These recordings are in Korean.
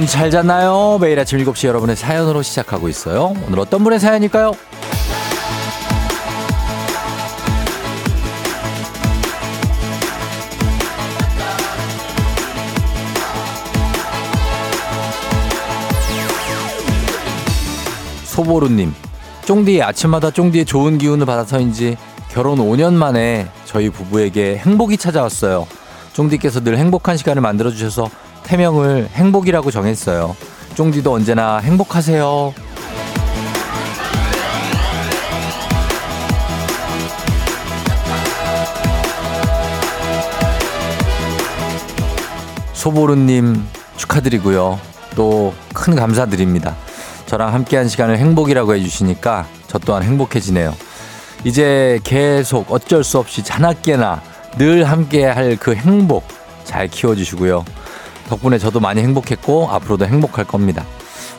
여러분 잘 잤나요? 매일 아침 7시 여러분의 사연으로 시작하고 있어요. 오늘 어떤 분의 사연일까요? 소보루님, 쫑디 아침마다 쫑디의 좋은 기운을 받아서인지 결혼 5년 만에 저희 부부에게 행복이 찾아왔어요. 쫑디께서 늘 행복한 시간을 만들어주셔서 태명을 행복이라고 정했어요. 쫑디도 언제나 행복하세요. 소보루님 축하드리고요. 또 큰 감사드립니다. 저랑 함께한 시간을 행복이라고 해주시니까 저 또한 행복해지네요. 이제 계속 어쩔 수 없이 자나깨나 늘 함께 할 그 행복 잘 키워주시고요. 덕분에 저도 많이 행복했고 앞으로도 행복할 겁니다.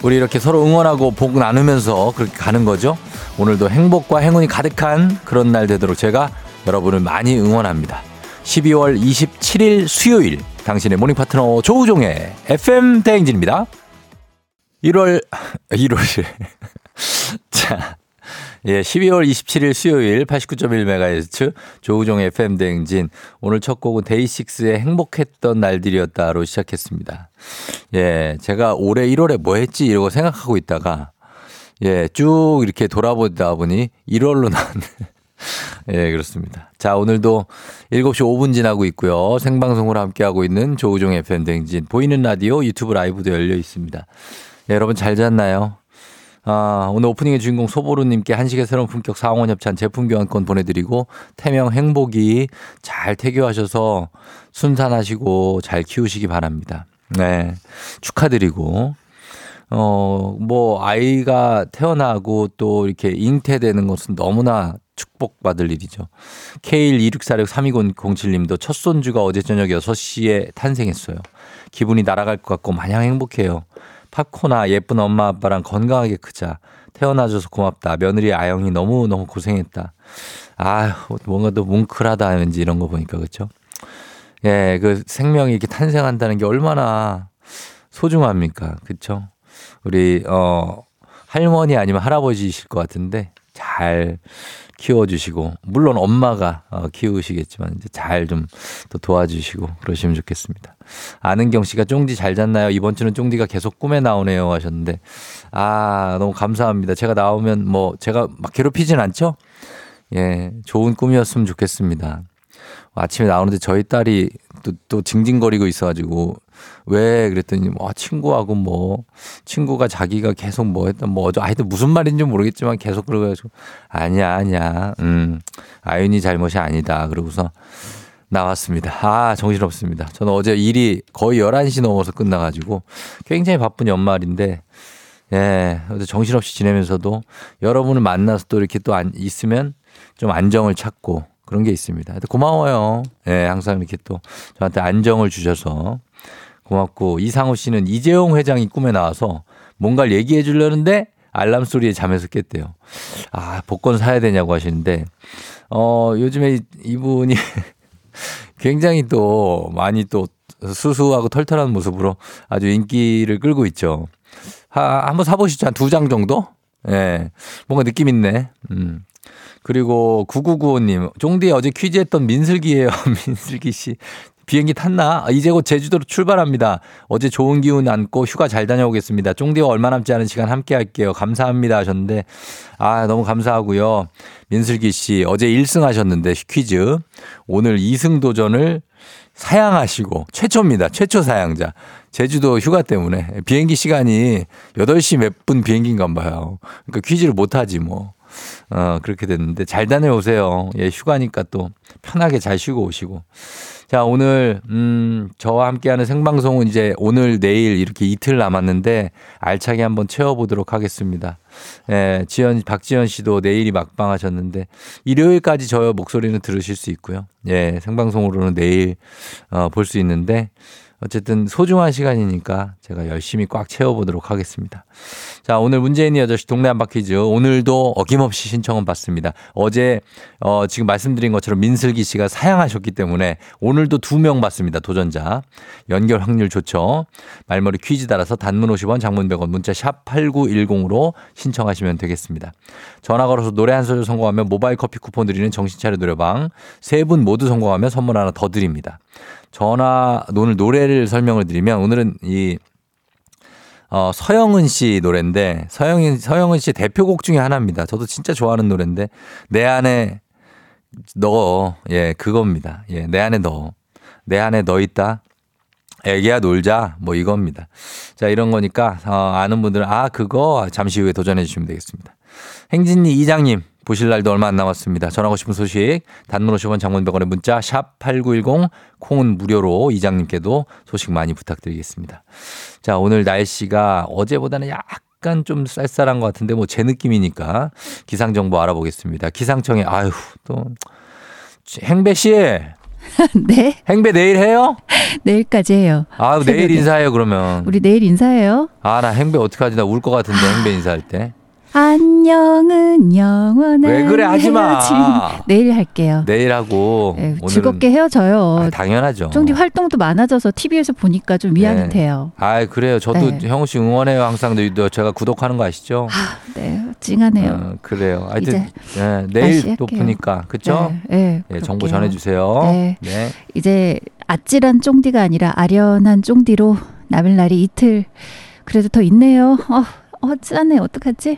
우리 이렇게 서로 응원하고 복 나누면서 그렇게 가는 거죠. 오늘도 행복과 행운이 가득한 그런 날 되도록 제가 여러분을 많이 응원합니다. 12월 27일 수요일 당신의 모닝 파트너 조우종의 FM 대행진입니다. 1월 1월 자 예, 12월 27일 수요일 89.1MHz 조우종의 FM 대행진. 오늘 첫 곡은 데이식스의 행복했던 날들이었다로 시작했습니다. 예, 제가 올해 1월에 뭐 했지 이러고 생각하고 있다가 예, 쭉 이렇게 돌아보다 보니 1월로 나왔네. 예, 그렇습니다. 자, 오늘도 7시 5분 지나고 있고요. 생방송으로 함께하고 있는 조우종 FM 대행진. 보이는 라디오 유튜브 라이브도 열려 있습니다. 예, 여러분 잘 잤나요? 아, 오늘 오프닝의 주인공 소보루님께 한식의 새로운 품격 상원 협찬 제품 교환권 보내드리고 태명 행복이 잘 태교하셔서 순산하시고 잘 키우시기 바랍니다. 네. 축하드리고. 어, 뭐, 아이가 태어나고 또 이렇게 잉태되는 것은 너무나 축복받을 일이죠. K126463207님도 첫 손주가 어제 저녁 6시에 탄생했어요. 기분이 날아갈 것 같고 마냥 행복해요. 팝코나 예쁜 엄마 아빠랑 건강하게 크자. 태어나줘서 고맙다. 며느리 아영이 너무너무 고생했다. 아휴, 뭔가 또 뭉클하다 왠지 이런 거 보니까 그렇죠? 예, 그 생명이 이렇게 탄생한다는 게 얼마나 소중합니까? 그렇죠? 우리 어 할머니 아니면 할아버지이실 것 같은데 잘 키워주시고 물론 엄마가 어, 키우시겠지만 이제 잘 좀 또 도와주시고 그러시면 좋겠습니다. 아는경 씨가 쫑디 잘 잤나요? 이번 주는 쫑디가 계속 꿈에 나오네요 하셨는데 아 너무 감사합니다. 제가 나오면 뭐 제가 막 괴롭히진 않죠? 예 좋은 꿈이었으면 좋겠습니다. 아침에 나오는데 저희 딸이 또, 또 징징거리고 있어가지고 왜 그랬더니 뭐 친구하고 뭐 친구가 자기가 계속 뭐 했던 뭐 어저 하여튼 무슨 말인지 모르겠지만 계속 그러가지고 아니야 아니야 음 아윤이 잘못이 아니다 그러고서 나왔습니다. 아, 정신없습니다. 저는 어제 일이 거의 11시 넘어서 끝나가지고 굉장히 바쁜 연말인데, 예, 어제 정신없이 지내면서도 여러분을 만나서 또 이렇게 또 안, 있으면 좀 안정을 찾고 그런 게 있습니다. 고마워요. 예, 항상 이렇게 또 저한테 안정을 주셔서 고맙고 이상호 씨는 이재용 회장이 꿈에 나와서 뭔가를 얘기해 주려는데 알람 소리에 잠에서 깼대요. 아, 복권 사야 되냐고 하시는데 어, 요즘에 이분이 굉장히 또 많이 또 수수하고 털털한 모습으로 아주 인기를 끌고 있죠. 하, 한번 사보시죠. 한 두 장 정도? 예. 네. 뭔가 느낌 있네. 음. 그리고 9995님, 쫑디 어제 퀴즈 했던 민슬기예요. 민슬기 씨. 비행기 탔나? 아, 이제 곧 제주도로 출발합니다. 어제 좋은 기운 안고 휴가 잘 다녀오겠습니다. 쫑디와 얼마 남지 않은 시간 함께 할게요. 감사합니다 하셨는데, 아, 너무 감사하고요. 민슬기 씨, 어제 1승 하셨는데, 퀴즈. 오늘 2승 도전을 사양하시고, 최초입니다. 최초 사양자. 제주도 휴가 때문에 비행기 시간이 8시 몇 분 비행기인가 봐요. 그러니까 퀴즈를 못 하지 뭐. 어, 그렇게 됐는데 잘 다녀오세요. 예, 휴가니까 또 편하게 잘 쉬고 오시고. 자, 오늘, 음, 저와 함께하는 생방송은 이제 오늘, 내일 이렇게 이틀 남았는데 알차게 한번 채워보도록 하겠습니다. 예, 지연, 박지연 씨도 내일이 막방 하셨는데 일요일까지 저 목소리는 들으실 수 있고요. 예, 생방송으로는 내일, 어, 볼 수 있는데 어쨌든 소중한 시간이니까 제가 열심히 꽉 채워보도록 하겠습니다. 자, 오늘 문재인이 아저씨 동네 한바 퀴즈. 오늘도 어김없이 신청은 받습니다. 어제, 어, 지금 말씀드린 것처럼 민슬기 씨가 사양하셨기 때문에 오늘도 두 명 받습니다. 도전자. 연결 확률 좋죠. 말머리 퀴즈 따라서 단문 50원, 장문 100원, 문자 샵 8910으로 신청하시면 되겠습니다. 전화 걸어서 노래 한 소절 성공하면 모바일 커피 쿠폰 드리는 정신차려 노래방. 세 분 모두 성공하면 선물 하나 더 드립니다. 전화, 오늘 노래를 설명을 드리면 오늘은 이 어, 서영은 씨 노래인데 서영은 서영은 씨 대표곡 중에 하나입니다. 저도 진짜 좋아하는 노래인데 내 안에 너 예, 그겁니다. 예, 내 안에 너. 내 안에 너 있다. 애기야 놀자 뭐 이겁니다. 자 이런 거니까 어, 아는 분들은 아 그거 잠시 후에 도전해 주시면 되겠습니다. 행진이 이장님 보실 날도 얼마 안 남았습니다. 전하고 싶은 소식 단문 50원 장문 100원의 문자 샵 8910 콩은 무료로 이장님께도 소식 많이 부탁드리겠습니다. 자 오늘 날씨가 어제보다는 약간 좀 쌀쌀한 것 같은데 뭐 제 느낌이니까 기상 정보 알아보겠습니다. 기상청에 아유 또 행배 씨 네. 행배 내일 해요? 내일까지 해요. 아 내일 인사해요 그러면. 우리 내일 인사해요. 아 나 행배 어떡하지 나 울 것 같은데 행배 인사할 때. 안녕은 영원한 왜 그래 하지 마. 내일 할게요. 내일 하고 네, 즐겁게 헤어져요. 아, 당연하죠. 쫑디 활동도 많아져서 TV에서 보니까 좀 위안이 네. 돼요. 아 그래요. 저도 네. 형우 씨 응원해요. 항상 너 제가 구독하는 거 아시죠? 아, 네, 찡하네요. 어, 그래요. 하여튼 네, 내일. 또 푸니까 그렇죠? 네, 네, 예, 정보. 전해주세요. 네. 네. 이제 아찔한 쫑디가 아니라 아련한 쫑디로 남을 날이 이틀 그래도 더 있네요. 어, 어 짠해 어떡하지?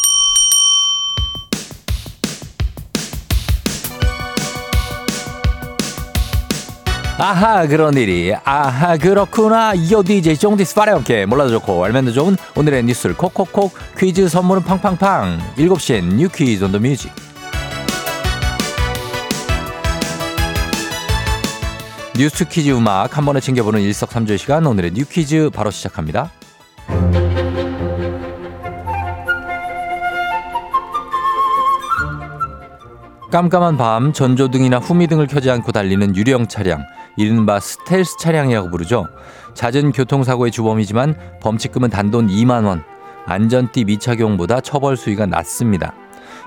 아하 그런 일이. 아하 그렇구나. 이어 DJ 쫑디스 파레오케 몰라도 좋고 알면 더 좋은 오늘의 뉴스를 콕콕콕 퀴즈 선물은 팡팡팡. 7시엔 뉴 퀴즈 on the music. 뉴스 퀴즈 음악 한 번에 챙겨보는 일석삼조의 시간. 오늘의 뉴 퀴즈 바로 시작합니다. 깜깜한 밤 전조등이나 후미등을 켜지 않고 달리는 유령 차량 이른바 스텔스 차량이라고 부르죠. 잦은 교통사고의 주범이지만 범칙금은 단돈 2만 원 안전띠 미착용보다 처벌 수위가 낮습니다.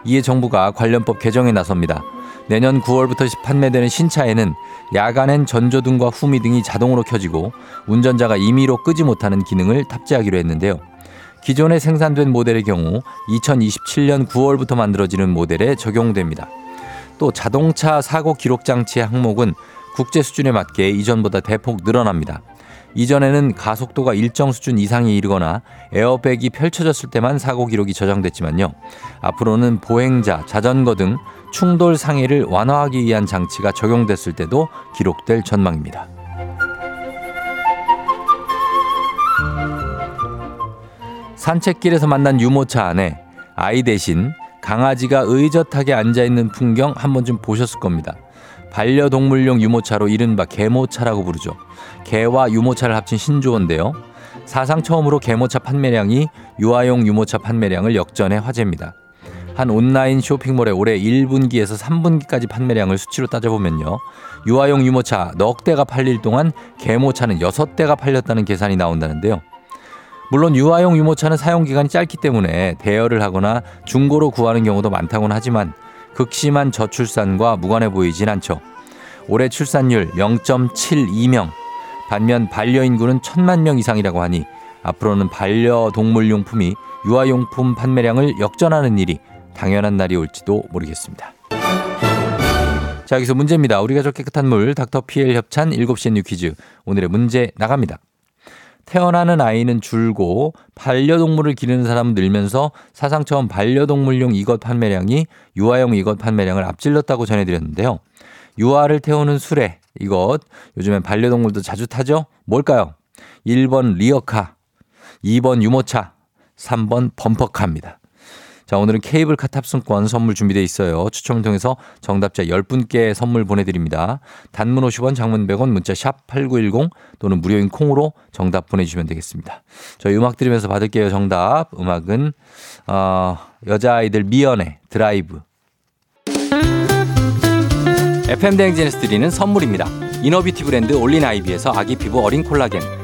이에 정부가 관련법 개정에 나섭니다. 내년 9월부터 판매되는 신차에는 야간엔 전조등과 후미 등이 자동으로 켜지고 운전자가 임의로 끄지 못하는 기능을 탑재하기로 했는데요. 기존에 생산된 모델의 경우 2027년 9월부터 만들어지는 모델에 적용됩니다. 또 자동차 사고 기록 장치의 항목은 국제 수준에 맞게 이전보다 대폭 늘어납니다. 이전에는 가속도가 일정 수준 이상에 이르거나 에어백이 펼쳐졌을 때만 사고 기록이 저장됐지만요. 앞으로는 보행자, 자전거 등 충돌 상해를 완화하기 위한 장치가 적용됐을 때도 기록될 전망입니다. 산책길에서 만난 유모차 안에 아이 대신 강아지가 의젓하게 앉아있는 풍경 한 번쯤 보셨을 겁니다. 반려동물용 유모차로 이른바 개모차라고 부르죠. 개와 유모차를 합친 신조어인데요. 사상 처음으로 개모차 판매량이 유아용 유모차 판매량을 역전해 화제입니다. 한 온라인 쇼핑몰의 올해 1분기에서 3분기까지 판매량을 수치로 따져보면요. 유아용 유모차 넉 대가 팔릴 동안 개모차는 6대가 팔렸다는 계산이 나온다는데요. 물론 유아용 유모차는 사용 기간이 짧기 때문에 대여를 하거나 중고로 구하는 경우도 많다고는 하지만 극심한 저출산과 무관해 보이진 않죠. 올해 출산율 0.72명, 반면 반려인구는 천만 명 이상이라고 하니 앞으로는 반려동물 용품이 유아용품 판매량을 역전하는 일이 당연한 날이 올지도 모르겠습니다. 자, 여기서 문제입니다. 우리가 저 깨끗한 물 닥터 피엘 협찬 7시 뉴 퀴즈. 오늘의 문제 나갑니다. 태어나는 아이는 줄고 반려동물을 기르는 사람은 늘면서 사상 처음 반려동물용 이것 판매량이 유아용 이것 판매량을 앞질렀다고 전해드렸는데요. 유아를 태우는 수레 이것 요즘엔 반려동물도 자주 타죠? 뭘까요? 1번 리어카, 2번 유모차, 3번 범퍼카입니다. 자, 오늘은 케이블카 탑승권 선물 준비되어 있어요. 추첨을 통해서 정답자 10분께 선물 보내드립니다. 단문 50원, 장문 100원, 문자 샵 8910 또는 무료인 콩으로 정답 보내주시면 되겠습니다. 저희 음악 들으면서 받을게요. 정답. 음악은, 어, 여자아이들 미연의 드라이브. FM대행진에서 드리는 선물입니다. 이너뷰티 브랜드 올린 아이비에서 아기 피부 어린 콜라겐.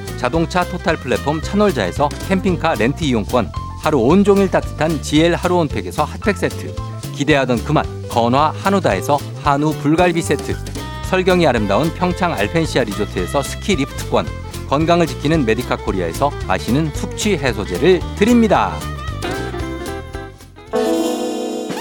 자동차 토탈 플랫폼 차놀자에서 캠핑카 렌트 이용권, 하루 온종일 따뜻한 GL 하루 온팩에서 핫팩 세트, 기대하던 그맛 건화 한우다에서 한우 불갈비 세트, 설경이 아름다운 평창 알펜시아 리조트에서 스키 리프트권, 건강을 지키는 메디카 코리아에서 마시는 숙취 해소제를 드립니다.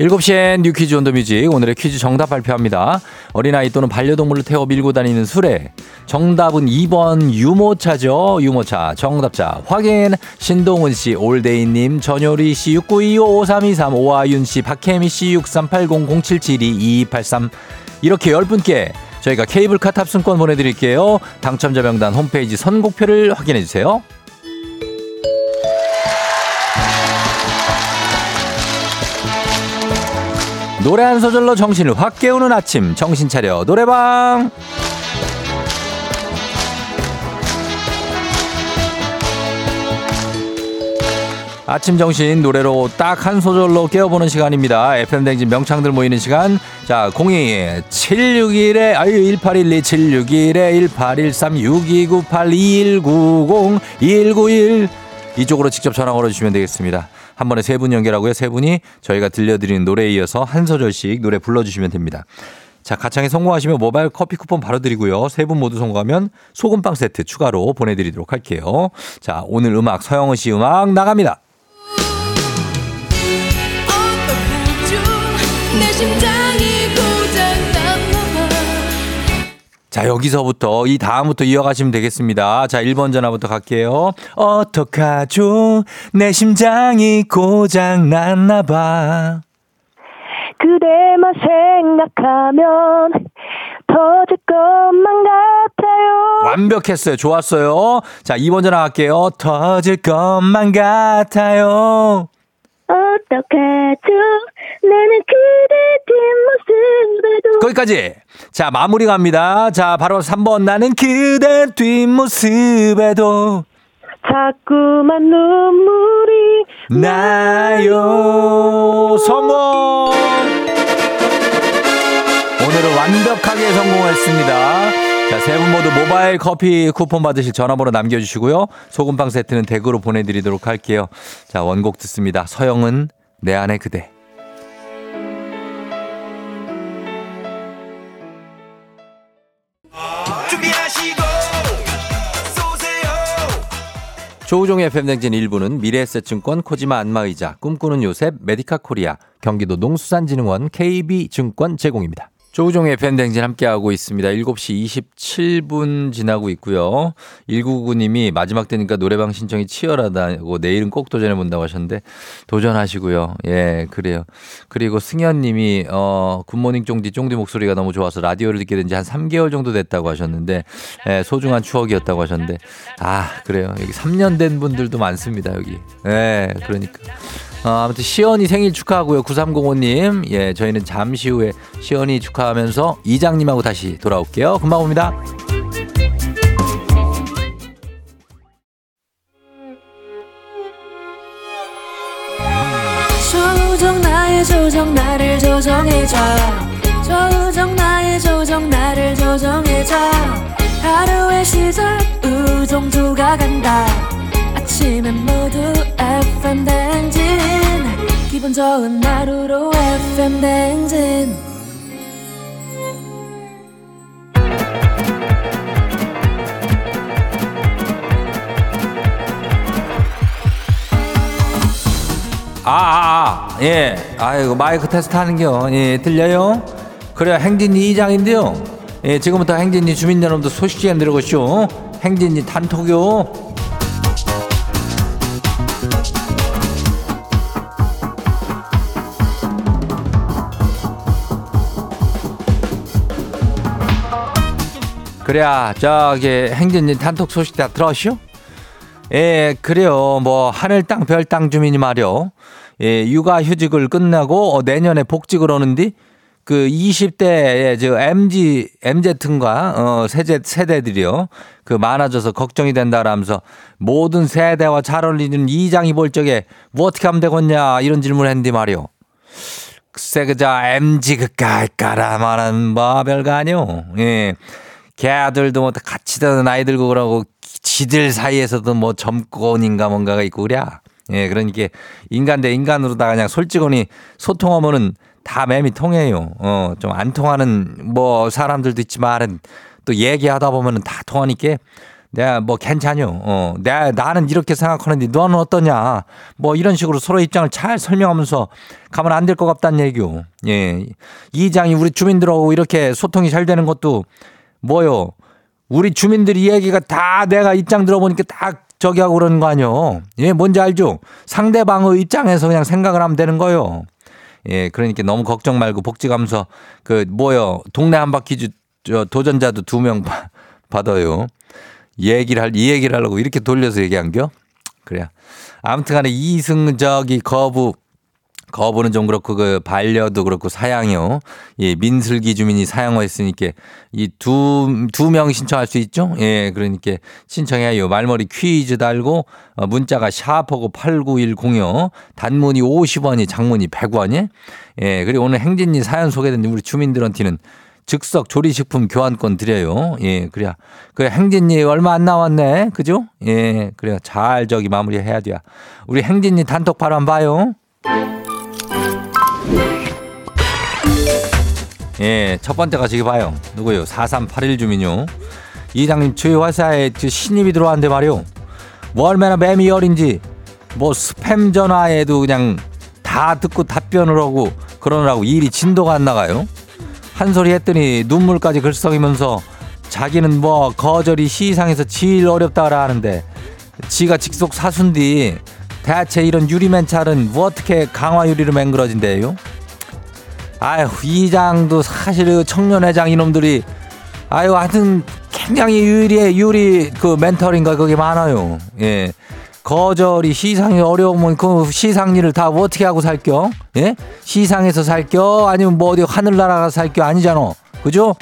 7시엔 You Quiz on the Music 오늘의 퀴즈 정답 발표합니다. 어린아이 또는 반려동물을 태워 밀고 다니는 수레. 정답은 2번 유모차죠. 유모차. 정답자 확인. 신동은 씨, 올데이 님, 전효리 씨, 6925, 5323, 오아윤 씨, 박혜미 씨, 6380, 0772, 2283. 이렇게 10분께 저희가 케이블카 탑승권 보내드릴게요. 당첨자 명단 홈페이지 선곡표를 확인해주세요. 노래 한 소절로 정신을 확 깨우는 아침 정신 차려 노래방 아침 정신 노래로 딱 한 소절로 깨워보는 시간입니다. FM 댕진 명창들 모이는 시간. 자, 02 761에 아유 1812 761에 1813 6298 2190 2191 이쪽으로 직접 전화 걸어 주시면 되겠습니다. 한 번에 세 분 연결하고요. 세 분이 저희가 들려드리는 노래에 이어서 한 소절씩 노래 불러주시면 됩니다. 자, 가창에 성공하시면 모바일 커피 쿠폰 바로 드리고요. 세 분 모두 성공하면 소금빵 세트 추가로 보내드리도록 할게요. 자, 오늘 음악 서영은 씨 음악 나갑니다. 자, 여기서부터 이 다음부터 이어가시면 되겠습니다. 자, 1번 전화부터 갈게요. 어떡하죠? 내 심장이 고장 났나 봐. 그대만 생각하면 터질 것만 같아요. 완벽했어요. 좋았어요. 자, 2번 전화 갈게요. 터질 것만 같아요. 어떡하죠? 나는 그대 뒷모습에도 거기까지. 자, 마무리 갑니다. 자, 바로 3번. 나는 그대 뒷모습에도 자꾸만 눈물이 나요. 성공! 오늘은 완벽하게 성공했습니다. 자, 세 분 모두 모바일 커피 쿠폰 받으실 전화번호 남겨주시고요. 소금빵 세트는 댁으로 보내드리도록 할게요. 자, 원곡 듣습니다. 서영은 내 안의 그대. 조우종의 FM댕진 일부는 미래에셋증권 코지마 안마의자 꿈꾸는 요셉 메디카 코리아 경기도 농수산진흥원 KB증권 제공입니다. 조우종의 FM댕진 함께하고 있습니다. 7시 27분 지나고 있고요. 1999님이 마지막 되니까 노래방 신청이 치열하다고 내일은 꼭 도전해본다고 하셨는데 도전하시고요. 예, 그래요. 그리고 승현님이 어, 굿모닝 쫑디 쫑디 목소리가 너무 좋아서 라디오를 듣게 된 지 한 3개월 정도 됐다고 하셨는데 예, 소중한 추억이었다고 하셨는데 아, 그래요. 여기 3년 된 분들도 많습니다. 여기. 예, 그러니까. 어, 아무튼 시연이 생일 축하하고요. 9305님. 예, 저희는 잠시 후에 시연이 축하하면서 이장님하고 다시 돌아올게요. 금방 옵니다. 조정 나의 조정 나를 조정해줘 조정 나의 조정 나를 조정해줘 하루의 시절 우정조가 간다 아침엔 모두 FM 댕진 기분 좋은 하루로 FM 댕진 아, 아, 아, 예. 아이고, 마이크 테스트 하는겨. 예, 들려요? 그래, 행진이 이장인데요. 예, 지금부터 행진이 주민 여러분들 소식 좀 들어보시오. 행진이 단톡요. 그래야, 저기, 행진이 단톡 소식 다 들었슈? 예, 그래요. 뭐 하늘 땅, 별 땅 주민이 말이요. 예, 육아 휴직을 끝나고 어, 내년에 복직을 오는데 그 20대 저 MG MZ인가 어 세대 세대들이요. 그 많아져서 걱정이 된다라면서 모든 세대와 잘 어울리는 이장이 볼 적에 뭐 어떻게 하면 되겠냐 이런 질문을 했는데 말이요. 글쎄 그저 MG 그까이까라 말은 뭐 별거 아니요. 예. 걔들도 뭐 같이 다는 나이 들고 그러고 지들 사이에서도 뭐 점권인가 뭔가가 있고 그래. 예, 그러니까 인간 대 인간으로다가 그냥 솔직하니 소통하면은 다 맴이 통해요. 어, 좀 안 통하는 뭐 사람들도 있지만은 또 얘기하다 보면은 다 통하니까 내가 뭐 괜찮요. 어, 내가 나는 이렇게 생각하는데 너는 어떠냐. 뭐 이런 식으로 서로 입장을 잘 설명하면서 가면 안 될 것 같다는 얘기요. 예. 이장이 우리 주민들하고 이렇게 소통이 잘 되는 것도 뭐요. 우리 주민들이 얘기가 다 내가 입장 들어보니까 딱 저기 하고 그러는 거 아니요. 예, 뭔지 알죠? 상대방의 입장에서 그냥 생각을 하면 되는 거요. 예, 그러니까 너무 걱정 말고 복지감서 그 뭐요. 동네 한 바퀴 주, 저 도전자도 두 명 받아요. 얘기를 할, 이 얘기를 하려고 이렇게 돌려서 얘기한 겨? 그래. 아무튼 간에 이승 저기 거부 거부는 좀 그렇고 그 반려도 그렇고 사양이요. 예, 민슬기 주민이 사양화했으니까 이두 두 명 신청할 수 있죠. 예, 그러니까 신청해요. 말머리 퀴즈 달고 어, 문자가 샤프고 8910이요. 단문이 50원이 장문이 100원이. 예, 그리고 오늘 행진이 사연 소개된 우리 주민들한테는 즉석 조리식품 교환권 드려요. 예, 그래야. 그 행진이 얼마 안 나왔네. 그죠? 예, 그래야 잘 저기 마무리 해야 돼요. 우리 행진이 단톡 바로 한번 봐요. 예, 첫 번째가 저기 봐요. 누구요? 4381 주민요. 이장님, 저희 회사에 저 신입이 들어왔는데 말이요. 뭐 얼마나 매미 열인지 뭐 스팸 전화에도 그냥 다 듣고 답변을 하고 그러느라고 일이 진도가 안 나가요. 한 소리 했더니 눈물까지 글썽이면서 자기는 뭐 거절이 시상에서 제일 어렵다라 하는데 지가 직속 사순디 대체 이런 유리맨 찰은 뭐 어떻게 강화 유리로 맹그러진대요? 아유 이장도 사실 그 청년회장 이놈들이 아유 하여튼 굉장히 유리 유리 그 멘토링가 그게 많아요. 예. 거절이 시상이 어려우면 그 시상 일을 다 어떻게 하고 살겨? 예? 시상에서 살겨? 아니면 뭐 어디 하늘나라 가서 살겨? 아니잖아. 그죠?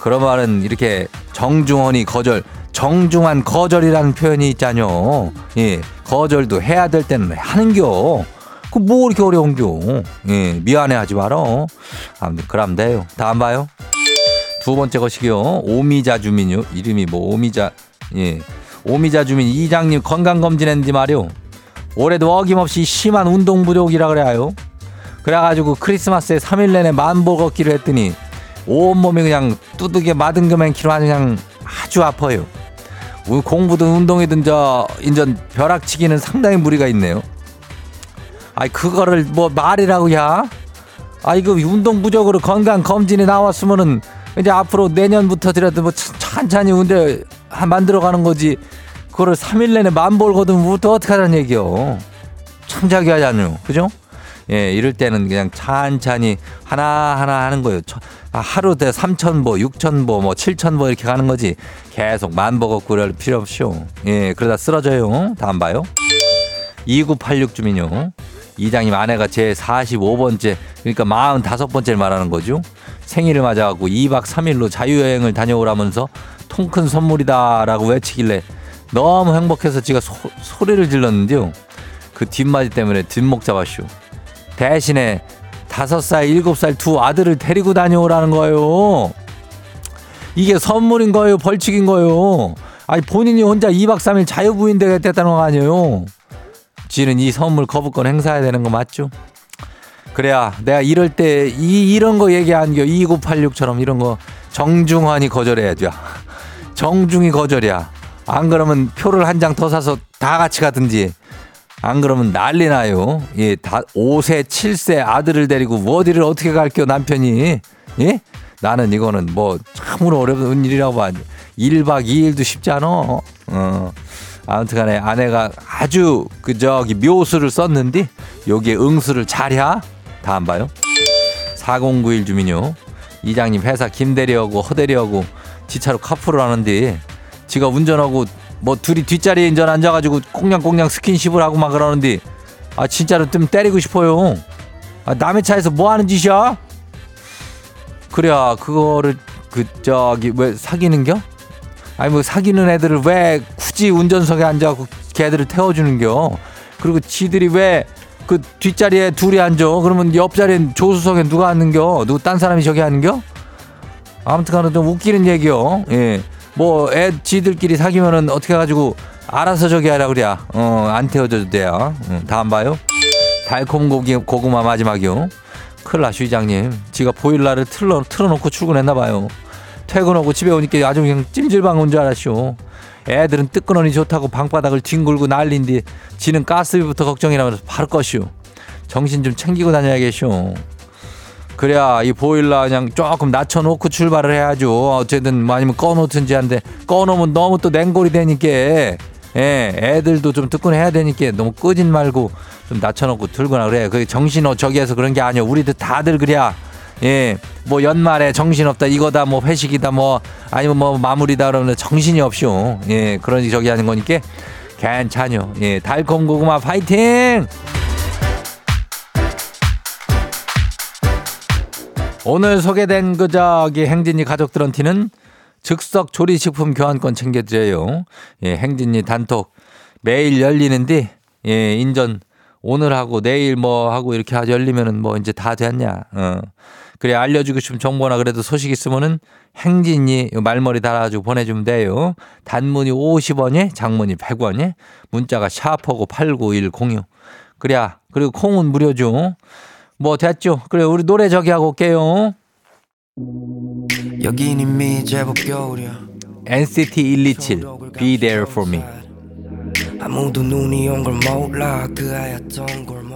그러면은 이렇게 정중원이 거절, 정중한 거절이라는 표현이 있잖요. 예. 거절도 해야 될 때는 하는겨. 그 뭐 이렇게 어려운겨. 예. 미안해 하지 마라. 아무튼 그럼 돼요. 다음 봐요. 두 번째 것이요. 오미자 주민요. 이름이 뭐 오미자. 예. 오미자 주민 이장님 건강 검진했는데 말이요. 올해도 어김없이 심한 운동 부족이라 그래요. 그래가지고 크리스마스에 3일 내내 만보 걷기를 했더니 온몸이 그냥 뚜둑에 마등금행 키로 아주 그냥 아주 아파요. 우- 공부든 운동이든 저 인전 벼락치기는 상당히 무리가 있네요. 아이 그거를 뭐 말이라고 야? 아이 그 운동 부족으로 건강 검진이 나왔으면은 이제 앞으로 내년부터라도 뭐 천- 천천히 운대 만들어 가는 거지. 그거를 3일 내내 만볼 거두면 또 어떻게 하자는 얘기요. 참자기 하잖아요. 그죠? 예, 이럴 때는 그냥 찬찬히 하나하나 하는 거예요. 저- 아, 하루에 3,000보, 6,000보, 뭐 7,000보 이렇게 가는 거지. 계속 만보 걷고 그럴 필요 없쇼. 예, 그러다 쓰러져요. 다음 봐요. 2986 주민요. 이장님 아내가 제 45번째, 그러니까 45번째를 말하는 거죠. 생일을 맞아갖고 2박 3일로 자유여행을 다녀오라면서 통 큰 선물이다라고 외치길래 너무 행복해서 제가 소, 소리를 질렀는데요. 그 뒷마디 때문에 뒷목 잡았쇼. 대신에 다섯 살, 일곱 살두 아들을 데리고 다녀오라는 거예요. 이게 선물인 거예요, 벌칙인 거예요. 아니 본인이 혼자 2박 3일 자유부인 되겠다는 거 아니에요. 지는 이 선물 거부권 행사해야 되는 거 맞죠? 그래야 내가 이럴 때 이 이런 거 얘기한 게 2986처럼 이런 거 정중환이 거절해야죠. 정중히 거절이야. 안 그러면 표를 한 장 더 사서 다 같이 가든지. 안 그러면 난리 나요. 예, 다 5세, 7세 아들을 데리고 어디를 어떻게 갈게요, 남편이. 예? 나는 이거는 뭐 참으로 어려운 일이라고 봐. 1박 2일도 쉽지 않아. 어. 아무튼 간에 아내가 아주 그 저기 묘수를 썼는데 여기에 응수를 잘해. 다안 봐요. 4091 주민요. 이장님 회사 김대리하고 허대리하고 지차로 카풀을 하는데 지가 운전하고 뭐 둘이 뒷자리에 인전 앉아가지고 꽁냥꽁냥 스킨십을 하고 막 그러는데 아 진짜로 좀 때리고 싶어요. 아, 남의 차에서 뭐 하는 짓이야? 그래야 그거를 그 저기 왜 사귀는겨? 아니 뭐 사귀는 애들을 왜 굳이 운전석에 앉아갖고 걔들을 태워주는겨? 그리고 지들이 왜 그 뒷자리에 둘이 앉아? 그러면 옆자리엔 조수석에 누가 앉는겨? 누구 딴 사람이 저기 앉는겨? 아무튼간에 좀 웃기는 얘기요. 예. 뭐 애 지들끼리 사귀면은 어떻게 해가지고 알아서 저기 하라 그래야. 어, 안 태워줘도 돼요. 응, 다음 봐요. 달콤 고기 고구마 마지막이요. 나 주의장님. 지가 보일러를 틀어, 틀어놓고 출근했나 봐요. 퇴근하고 집에 오니까 아주 그냥 찜질방 온 줄 알았쇼. 애들은 뜨끈하니 좋다고 방바닥을 뒹굴고 난린디 지는 가스비부터 걱정이라면서 바로 꺼쇼. 정신 좀 챙기고 다녀야겠쇼. 그래야 이 보일러 그냥 조금 낮춰놓고 출발을 해야죠. 어쨌든 뭐 아니면 꺼놓든지 한데 꺼놓으면 너무 또 냉골이 되니까 예, 애들도 좀 뜨끈해야 되니까 너무 끄진 말고 좀 낮춰놓고 들거나 그래. 그 정신 어 저기에서 그런 게 아니야. 우리들 다들 그래야 예, 뭐 연말에 정신 없다 이거다 뭐 회식이다 뭐 아니면 뭐 마무리다 그러면 정신이 없쇼. 예, 그러니 저기 하는 거니까 괜찮요. 예, 달콤 고구마 파이팅! 오늘 소개된 그 저기 행진이 가족들한테는 즉석 조리식품 교환권 챙겨드려요. 예, 행진이 단톡 매일 열리는데 예, 인전 오늘 하고 내일 뭐 하고 이렇게 하- 열리면은 뭐 이제 다 됐냐. 어. 그래 알려주고 싶은 정보나 그래도 소식 있으면은 행진이 말머리 달아가지고 보내주면 돼요. 단문이 50원에 장문이 100원에 문자가 샤퍼고 89106. 그래야 그리고 콩은 무료죠. 뭐 됐죠. 그래 우리 노래 저기 하고 올게요. 여긴 이미 제법 겨울이야 NCT 127 Be There For Me. 아무도 눈이 온 걸 몰라 그 하얗던 골목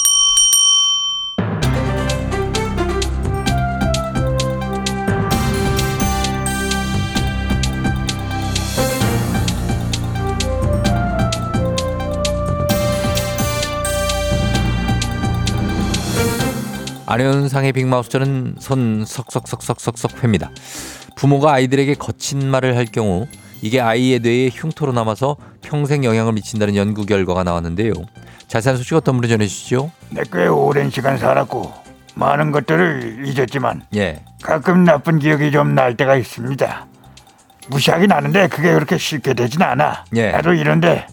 아련상의 빅마우스 저는 손 석석석석석석 팹니다. 부모가 아이들에게 거친 말을 할 경우 이게 아이의 뇌에 흉터로 남아서 평생 영향을 미친다는 연구 결과가 나왔는데요. 자세한 소식 어떤 분이 전해주시죠? 내꽤 오랜 시간 살았고 많은 것들을 잊었지만 예. 가끔 나쁜 기억이 좀 날 때가 있습니다. 무시하긴 하는데 그게 그렇게 쉽게 되진 않아. 예. 나도 이런데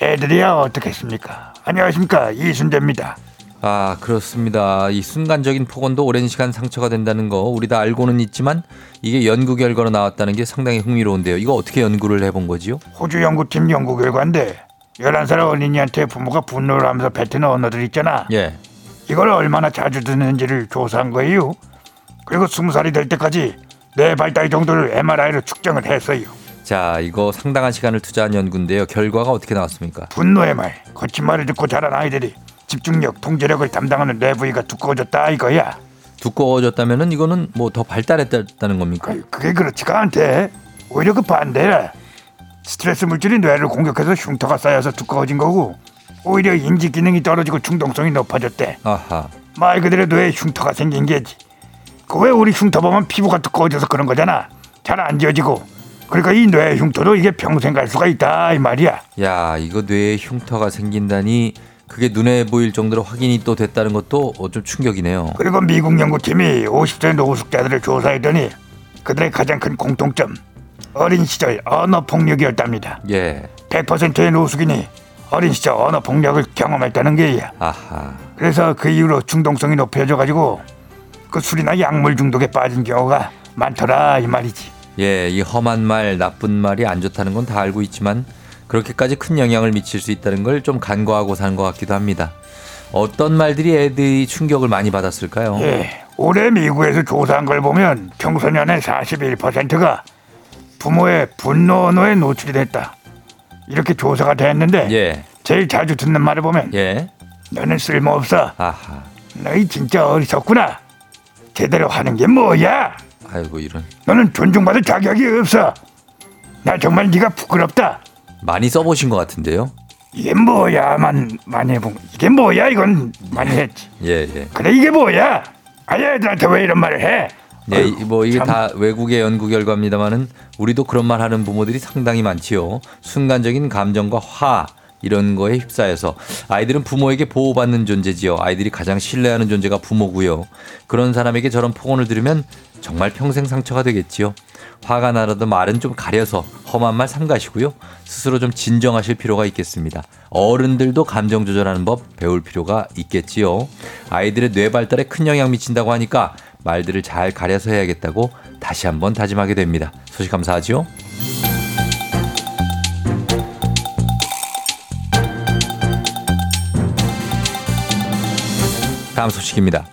애들이야 어떻겠습니까? 안녕하십니까 이순재입니다. 아, 그렇습니다. 이 순간적인 폭언도 오랜 시간 상처가 된다는 거 우리 다 알고는 있지만 이게 연구 결과로 나왔다는 게 상당히 흥미로운데요. 이거 어떻게 연구를 해본 거지요? 호주 연구팀 연구 결과인데 11살 어린이한테 부모가 분노를 하면서 뱉은 언어들 있잖아. 예. 이걸 얼마나 자주 듣는지를 조사한 거예요. 그리고 20살이 될 때까지 뇌 발달 정도를 MRI로 측정을 했어요. 자, 이거 상당한 시간을 투자한 연구인데요. 결과가 어떻게 나왔습니까? 분노의 말, 거친 말을 듣고 자란 아이들이 집중력, 통제력을 담당하는 뇌 부위가 두꺼워졌다 이거야. 두꺼워졌다면은 이거는 뭐 더 발달했다는 겁니까? 아유, 그게 그렇지가 않대. 오히려 그 반대라. 스트레스 물질이 뇌를 공격해서 흉터가 쌓여서 두꺼워진 거고 오히려 인지 기능이 떨어지고 중독성이 높아졌대. 아하. 말 그대로 뇌에 흉터가 생긴 게지. 그 왜 우리 흉터 보면 피부가 두꺼워져서 그런 거잖아. 잘 안 지워지고. 그러니까 이 뇌 흉터도 이게 평생 갈 수가 있다 이 말이야. 야, 이거 뇌에 흉터가 생긴다니 그게 눈에 보일 정도로 확인이 또 됐다는 것도 어, 좀 충격이네요. 그리고 미국 연구팀이 50대 노숙자들을 조사했더니 그들의 가장 큰 공통점 어린 시절 언어 폭력이었답니다. 예. 100%의 노숙인이 어린 시절 언어 폭력을 경험했다는 게야. 아하. 그래서 그 이후로 중독성이 높아져 가지고 그 술이나 약물 중독에 빠진 경우가 많더라 이 말이지. 예, 이 험한 말, 나쁜 말이 안 좋다는 건 다 알고 있지만 그렇게까지 큰 영향을 미칠 수 있다는 걸 좀 간과하고 산것 같기도 합니다. 어떤 말들이 애들이 충격을 많이 받았을까요? 예, 올해 미국에서 조사한 걸 보면 청소년의 41%가 부모의 분노 언어에 노출이 됐다. 이렇게 조사가 됐는데 예, 제일 자주 듣는 말을 보면 예. 너는 쓸모없어. 아하. 너희 진짜 어리석구나. 제대로 하는 게 뭐야? 아이고 이런. 너는 존중받을 자격이 없어. 나 정말 네가 부끄럽다. 많이 써보신 것 같은데요? 이게 뭐야만 많이 해본 거. 이게 뭐야 이건 많이 했지. 예, 예. 그래 이게 뭐야? 아야 애들한테 왜 이런 말을 해? 예, 아이고, 뭐 이게 참. 다 외국의 연구 결과입니다만은 우리도 그런 말 하는 부모들이 상당히 많지요. 순간적인 감정과 화 이런 거에 휩싸여서 아이들은 부모에게 보호받는 존재지요. 아이들이 가장 신뢰하는 존재가 부모고요. 그런 사람에게 저런 폭언을 들으면 정말 평생 상처가 되겠지요. 화가 나라도 말은 좀 가려서 험한 말 삼가시고요. 스스로 좀 진정하실 필요가 있겠습니다. 어른들도 감정 조절하는 법 배울 필요가 있겠지요. 아이들의 뇌 발달에 큰 영향 미친다고 하니까 말들을 잘 가려서 해야겠다고 다시 한번 다짐하게 됩니다. 소식 감사하지요. 다음 소식입니다.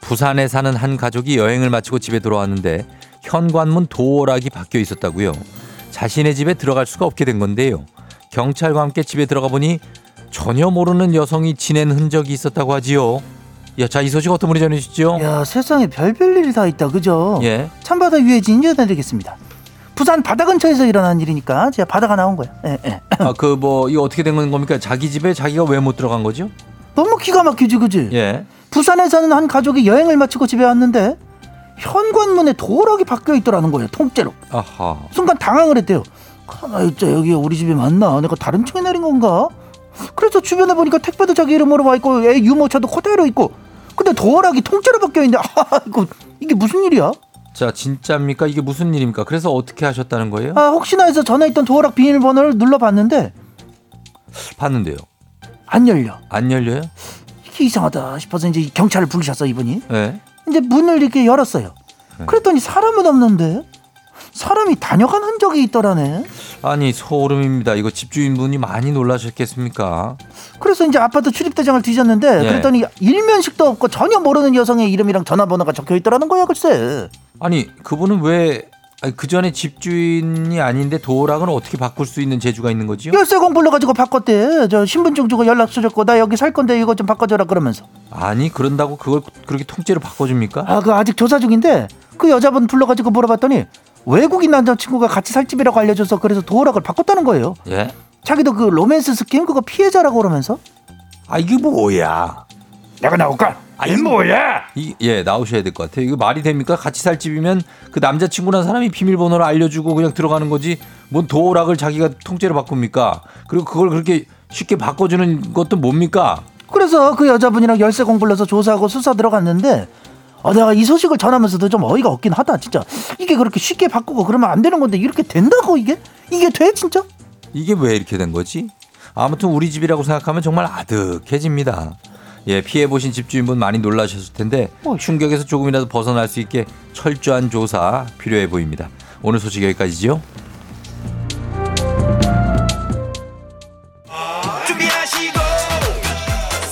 부산에 사는 한 가족이 여행을 마치고 집에 돌아왔는데 현관문 도어락이 바뀌어 있었다고요. 자신의 집에 들어갈 수가 없게 된 건데요. 경찰과 함께 집에 들어가 보니 전혀 모르는 여성이 지낸 흔적이 있었다고 하지요. 야, 자, 이 소식 어떤 분이 전해주시죠? 야 세상에 별별 일이 다 있다 그죠? 예. 참바다 유해진 인정해드리겠습니다. 부산 바다 근처에서 일어난 일이니까 제가 바다가 나온 거야. 예, 예. 아, 그 뭐, 이거 어떻게 된 겁니까? 자기 집에 자기가 왜 못 들어간 거죠? 너무 기가 막히지 그지? 예. 부산에 사는 한 가족이 여행을 마치고 집에 왔는데 현관문에 도어락이 바뀌어 있더라는 거예요 통째로. 아하. 순간 당황을 했대요. 진짜 여기 우리 집이 맞나? 내가 다른 층에 내린 건가? 그래서 주변에 보니까 택배도 자기 이름으로 와 있고 애 유모차도 그대로 있고 근데 도어락이 통째로 바뀌어 있는데 아 이거 이게 무슨 일이야? 자, 진짜입니까? 이게 무슨 일입니까? 그래서 어떻게 하셨다는 거예요? 아 혹시나 해서 전에 있던 도어락 비밀번호를 눌러봤는데 봤는데요. 안 열려. 안 열려요? 이게 이상하다 싶어서 이제 경찰을 부르셨어 이분이. 예. 이제 문을 이렇게 열었어요. 네. 그랬더니 사람은 없는데 사람이 다녀간 흔적이 있더라네. 아니, 소름입니다. 이거 집주인분이 많이 놀라셨겠습니까? 그래서 이제 아파트 출입대장을 뒤졌는데 예. 그랬더니 일면식도 없고 전혀 모르는 여성의 이름이랑 전화번호가 적혀 있더라는 거야 글쎄. 아니, 그분은 왜, 아니, 그 전에 집주인이 아닌데 도어락은 어떻게 바꿀 수 있는 재주가 있는 거지요? 열쇠 공 불러가지고 바꿨대. 저 신분증 주고 연락처 줬고 나 여기 살 건데 이거 좀 바꿔줘라 그러면서. 아니, 그런다고 그걸 그렇게 통째로 바꿔줍니까? 아 그 아직 조사 중인데 그 여자분 불러가지고 물어봤더니 외국인 남자친구가 같이 살 집이라고 알려줘서 그래서 도어락을 바꿨다는 거예요. 예? 자기도 그 로맨스 scam 그거 피해자라고 그러면서. 아, 이게 뭐야? 내가 나올까? 아니 뭐야? 이, 예, 나오셔야 될 것 같아요. 이거 말이 됩니까? 같이 살 집이면 그 남자친구란 사람이 비밀번호를 알려주고 그냥 들어가는 거지. 뭔 도어락을 자기가 통째로 바꿉니까? 그리고 그걸 그렇게 쉽게 바꿔주는 것도 뭡니까? 그래서 그 여자분이랑 열쇠 공 불러서 조사하고 수사 들어갔는데 아, 내가 이 소식을 전하면서도 좀 어이가 없긴 하다 진짜 이게 그렇게 쉽게 바꾸고 그러면 안 되는 건데 이렇게 된다고 이게 이게 돼 진짜 이게 왜 이렇게 된 거지? 아무튼 우리 집이라고 생각하면 정말 아득해집니다. 예, 피해 보신 집주인분 많이 놀라셨을 텐데 충격에서 조금이라도 벗어날 수 있게 철저한 조사 필요해 보입니다. 오늘 소식 여기까지죠. 준비하시고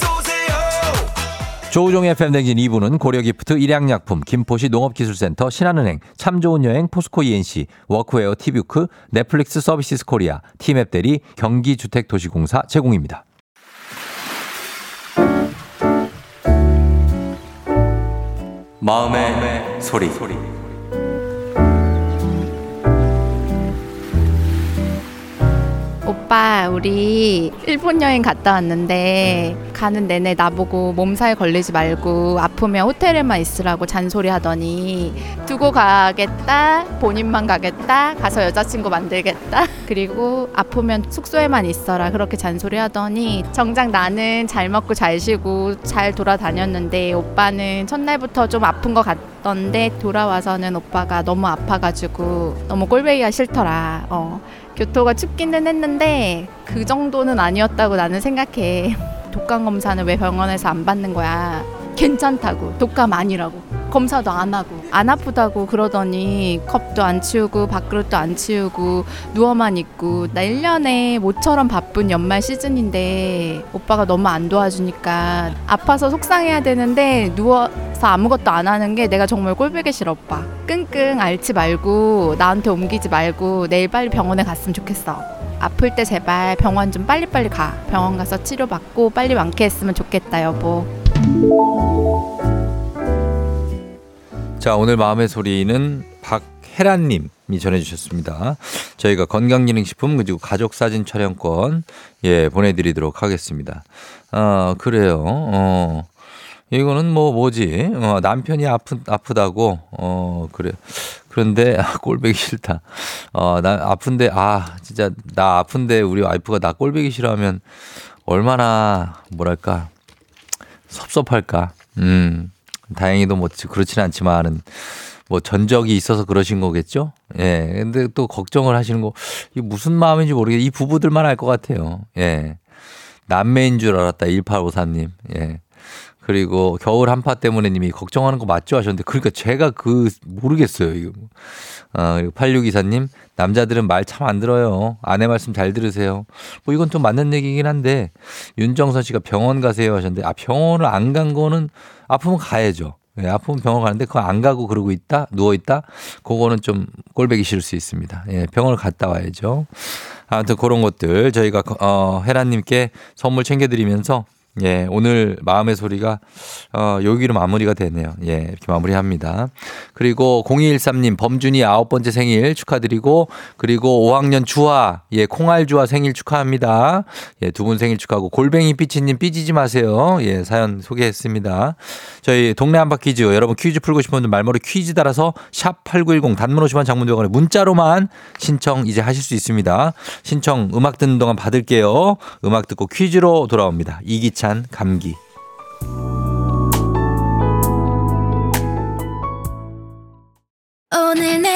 쏘세요 조우종의 FM대행진 2부는 고려기프트, 일양약품, 김포시 농업기술센터, 신한은행, 참 좋은 여행, 포스코 E&C, 워크웨어 티뷰크, 넷플릭스 서비스 코리아, 티맵 대리, 경기주택도시공사 제공입니다. 마음의, 소리. 오빠, 우리 일본 여행 갔다 왔는데 가는 내내 나보고 몸살 걸리지 말고 아프면 호텔에만 있으라고 잔소리 하더니 두고 가겠다, 본인만 가겠다, 가서 여자친구 만들겠다, 그리고 아프면 숙소에만 있어라 그렇게 잔소리 하더니 정작 나는 잘 먹고 잘 쉬고 잘 돌아다녔는데 오빠는 첫날부터 좀 아픈 것 같던데 돌아와서는 오빠가 너무 아파가지고 너무 꼴배기가 싫더라. 어. 교토가 춥기는 했는데 그 정도는 아니었다고 나는 생각해. 독감 검사는 왜 병원에서 안 받는 거야? 괜찮다고. 독감 아니라고. 검사도 안 하고 안 아프다고 그러더니 컵도 안 치우고 밥그릇도 안 치우고 누워만 있고 나 1년에 모처럼 바쁜 연말 시즌인데 오빠가 너무 안 도와주니까 아파서 속상해야 되는데 누워서 아무것도 안 하는 게 내가 정말 꼴보기 싫어 오빠 끙끙 앓지 말고 나한테 옮기지 말고 내일 빨리 병원에 갔으면 좋겠어 아플 때 제발 병원 좀 빨리빨리 가 병원 가서 치료받고 빨리 완쾌했으면 좋겠다 여보 자, 오늘 마음의 소리는 박혜란님이 전해주셨습니다. 저희가 건강기능식품 그리고 가족사진 촬영권 예 보내드리도록 하겠습니다. 아 그래요. 어 이거는 뭐 뭐지? 어, 남편이 아프 아프다고 어 그래. 그런데 아, 꼴배기 싫다. 어나 아픈데 아 진짜 나 아픈데 우리 와이프가 나 꼴배기 싫어하면 얼마나 뭐랄까 섭섭할까. 음. 다행히도 뭐 그렇지는 않지만은 뭐 전적이 있어서 그러신 거겠죠? 예. 근데 또 걱정을 하시는 거, 이 무슨 마음인지 모르겠, 이 부부들만 알 것 같아요. 예. 남매인 줄 알았다, 1854님. 예. 그리고 겨울 한파 때문에 님이 걱정하는 거 맞죠? 하셨는데, 그러니까 제가 그, 모르겠어요, 이거. 어, 그리고 8624님, 남자들은 말 참 안 들어요. 아내 말씀 잘 들으세요. 뭐 이건 좀 맞는 얘기긴 한데, 윤정선 씨가 병원 가세요 하셨는데, 아, 병원을 안 간 거는 아프면 가야죠. 예, 아프면 병원 가는데 그거 안 가고 그러고 있다? 누워 있다? 그거는 좀 꼴배기 싫을 수 있습니다. 예, 병원을 갔다 와야죠. 아무튼 그런 것들 저희가 어, 혜란님께 선물 챙겨드리면서 예, 오늘 마음의 소리가 어, 여기로 마무리가 되네요. 예, 이렇게 마무리합니다. 그리고 0213님 범준이 아홉 번째 생일 축하드리고 그리고 5학년 주아 예, 콩알 주아 생일 축하합니다. 예, 두 분 생일 축하하고 골뱅이 삐치님 삐지지 마세요. 예, 사연 소개했습니다. 저희 동네 한바 퀴즈 여러분 퀴즈 풀고 싶은 분들 말머리 퀴즈 따라서 샵 8910 단문 50원 장문 100원에 문자로만 신청 이제 하실 수 있습니다. 신청 음악 듣는 동안 받을게요. 음악 듣고 퀴즈로 돌아옵니다. 이기찬 감기. 오늘 내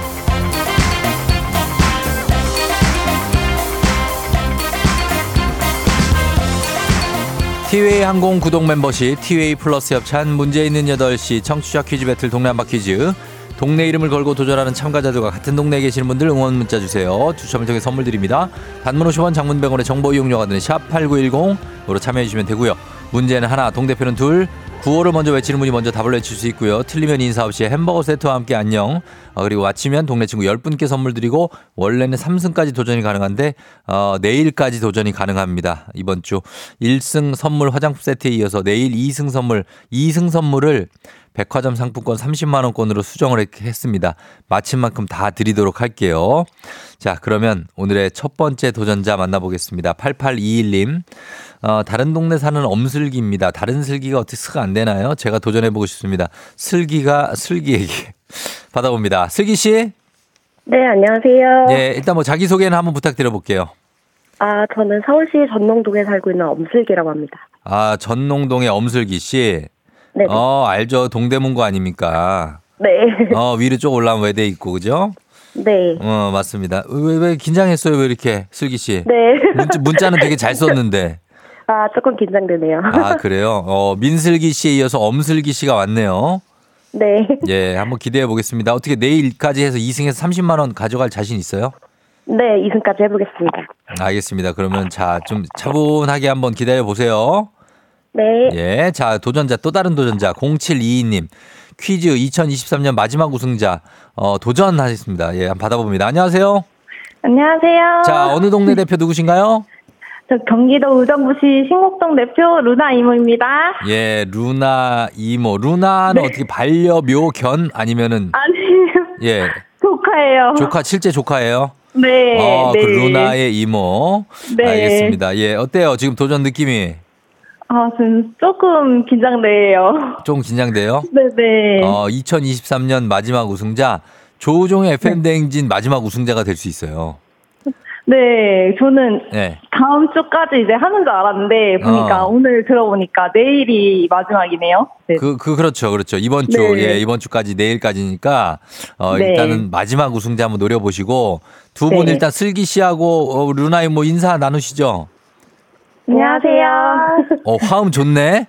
티웨이 항공 구독 멤버십 티웨이 플러스 협찬 문제 있는 8시 청취자 퀴즈 배틀 동네 한바 퀴즈 동네 이름을 걸고 도전하는 참가자들과 같은 동네에 계시는 분들 응원 문자 주세요. 추첨을 통해 선물 드립니다. 단문 50원 장문 100원의 정보 이용료가 드는 샵 8910으로 참여해 주시면 되고요. 문제는 하나, 동대표는 둘, 구호를 먼저 외치는 분이 먼저 답을 외칠 수 있고요. 틀리면 인사 없이 햄버거 세트와 함께 안녕. 어, 그리고 마치면 동네 친구 10분께 선물 드리고 원래는 3승까지 도전이 가능한데 어, 내일까지 도전이 가능합니다. 이번 주 1승 선물 화장품 세트에 이어서 내일 2승 선물 2승 선물을 백화점 상품권 30만 원권으로 수정을 했- 했습니다. 마친 만큼 다 드리도록 할게요. 자, 그러면 오늘의 첫 번째 도전자 만나보겠습니다. 8821님. 어, 다른 동네 사는 엄슬기입니다. 다른 슬기가 어떻게 스가 안 되나요? 제가 도전해보고 싶습니다. 슬기가 슬기에게 받아봅니다. 슬기 씨? 네, 안녕하세요. 예, 일단 뭐 자기소개는 한번 부탁드려볼게요. 아, 저는 서울시 전농동에 살고 있는 엄슬기라고 합니다. 아, 전농동의 엄슬기 씨. 네. 어, 알죠. 동대문구 아닙니까? 네. 어, 위로 쭉 올라오면 외대 있고, 그죠? 네. 어, 맞습니다. 왜, 왜 긴장했어요? 왜 이렇게, 슬기 씨? 네. 문자, 문자 는 되게 잘 썼는데. 아, 조금 긴장되네요. 아, 그래요? 어, 민슬기 씨에 이어서 엄슬기 씨가 왔네요. 네. 예, 한번 기대해 보겠습니다. 어떻게 내일까지 해서 2승에서 30만 원 가져갈 자신 있어요? 네, 이승까지 해보겠습니다. 알겠습니다. 그러면 자, 좀 차분하게 한번 기다려 보세요. 네. 예, 자, 도전자, 또 다른 도전자, 0722님. 퀴즈 2023년 마지막 우승자, 어, 도전하셨습니다. 예, 한번 받아봅니다. 안녕하세요. 안녕하세요. 자, 어느 동네 대표 누구신가요? 저 경기도 의정부시 신곡동 대표 루나 이모입니다. 예, 루나 이모. 루나는 어떻게 반려묘견 아니면은, 아니에요. 예, 조카예요. 조카, 실제 조카예요? 네. 어, 네. 그 루나의 이모. 네. 알겠습니다. 예, 어때요? 지금 도전 느낌이 아, 지금 조금 긴장돼요. 좀 긴장돼요? 네네. 어, 2023년 마지막 우승자, 조우종의 FM대행진 마지막 우승자가 될 수 있어요. 네, 저는 네. 다음 주까지 이제 하는 줄 알았는데 보니까 어. 오늘 들어보니까 내일이 마지막이네요. 네. 그, 그, 그렇죠. 그렇죠. 이번 주, 네. 예, 이번 주까지 내일까지니까, 어, 네. 일단은 마지막 우승자 한번 노려보시고, 두분 네. 일단 슬기 씨하고, 어, 루나이 뭐 인사 나누시죠? 안녕하세요. 어, 화음 좋네?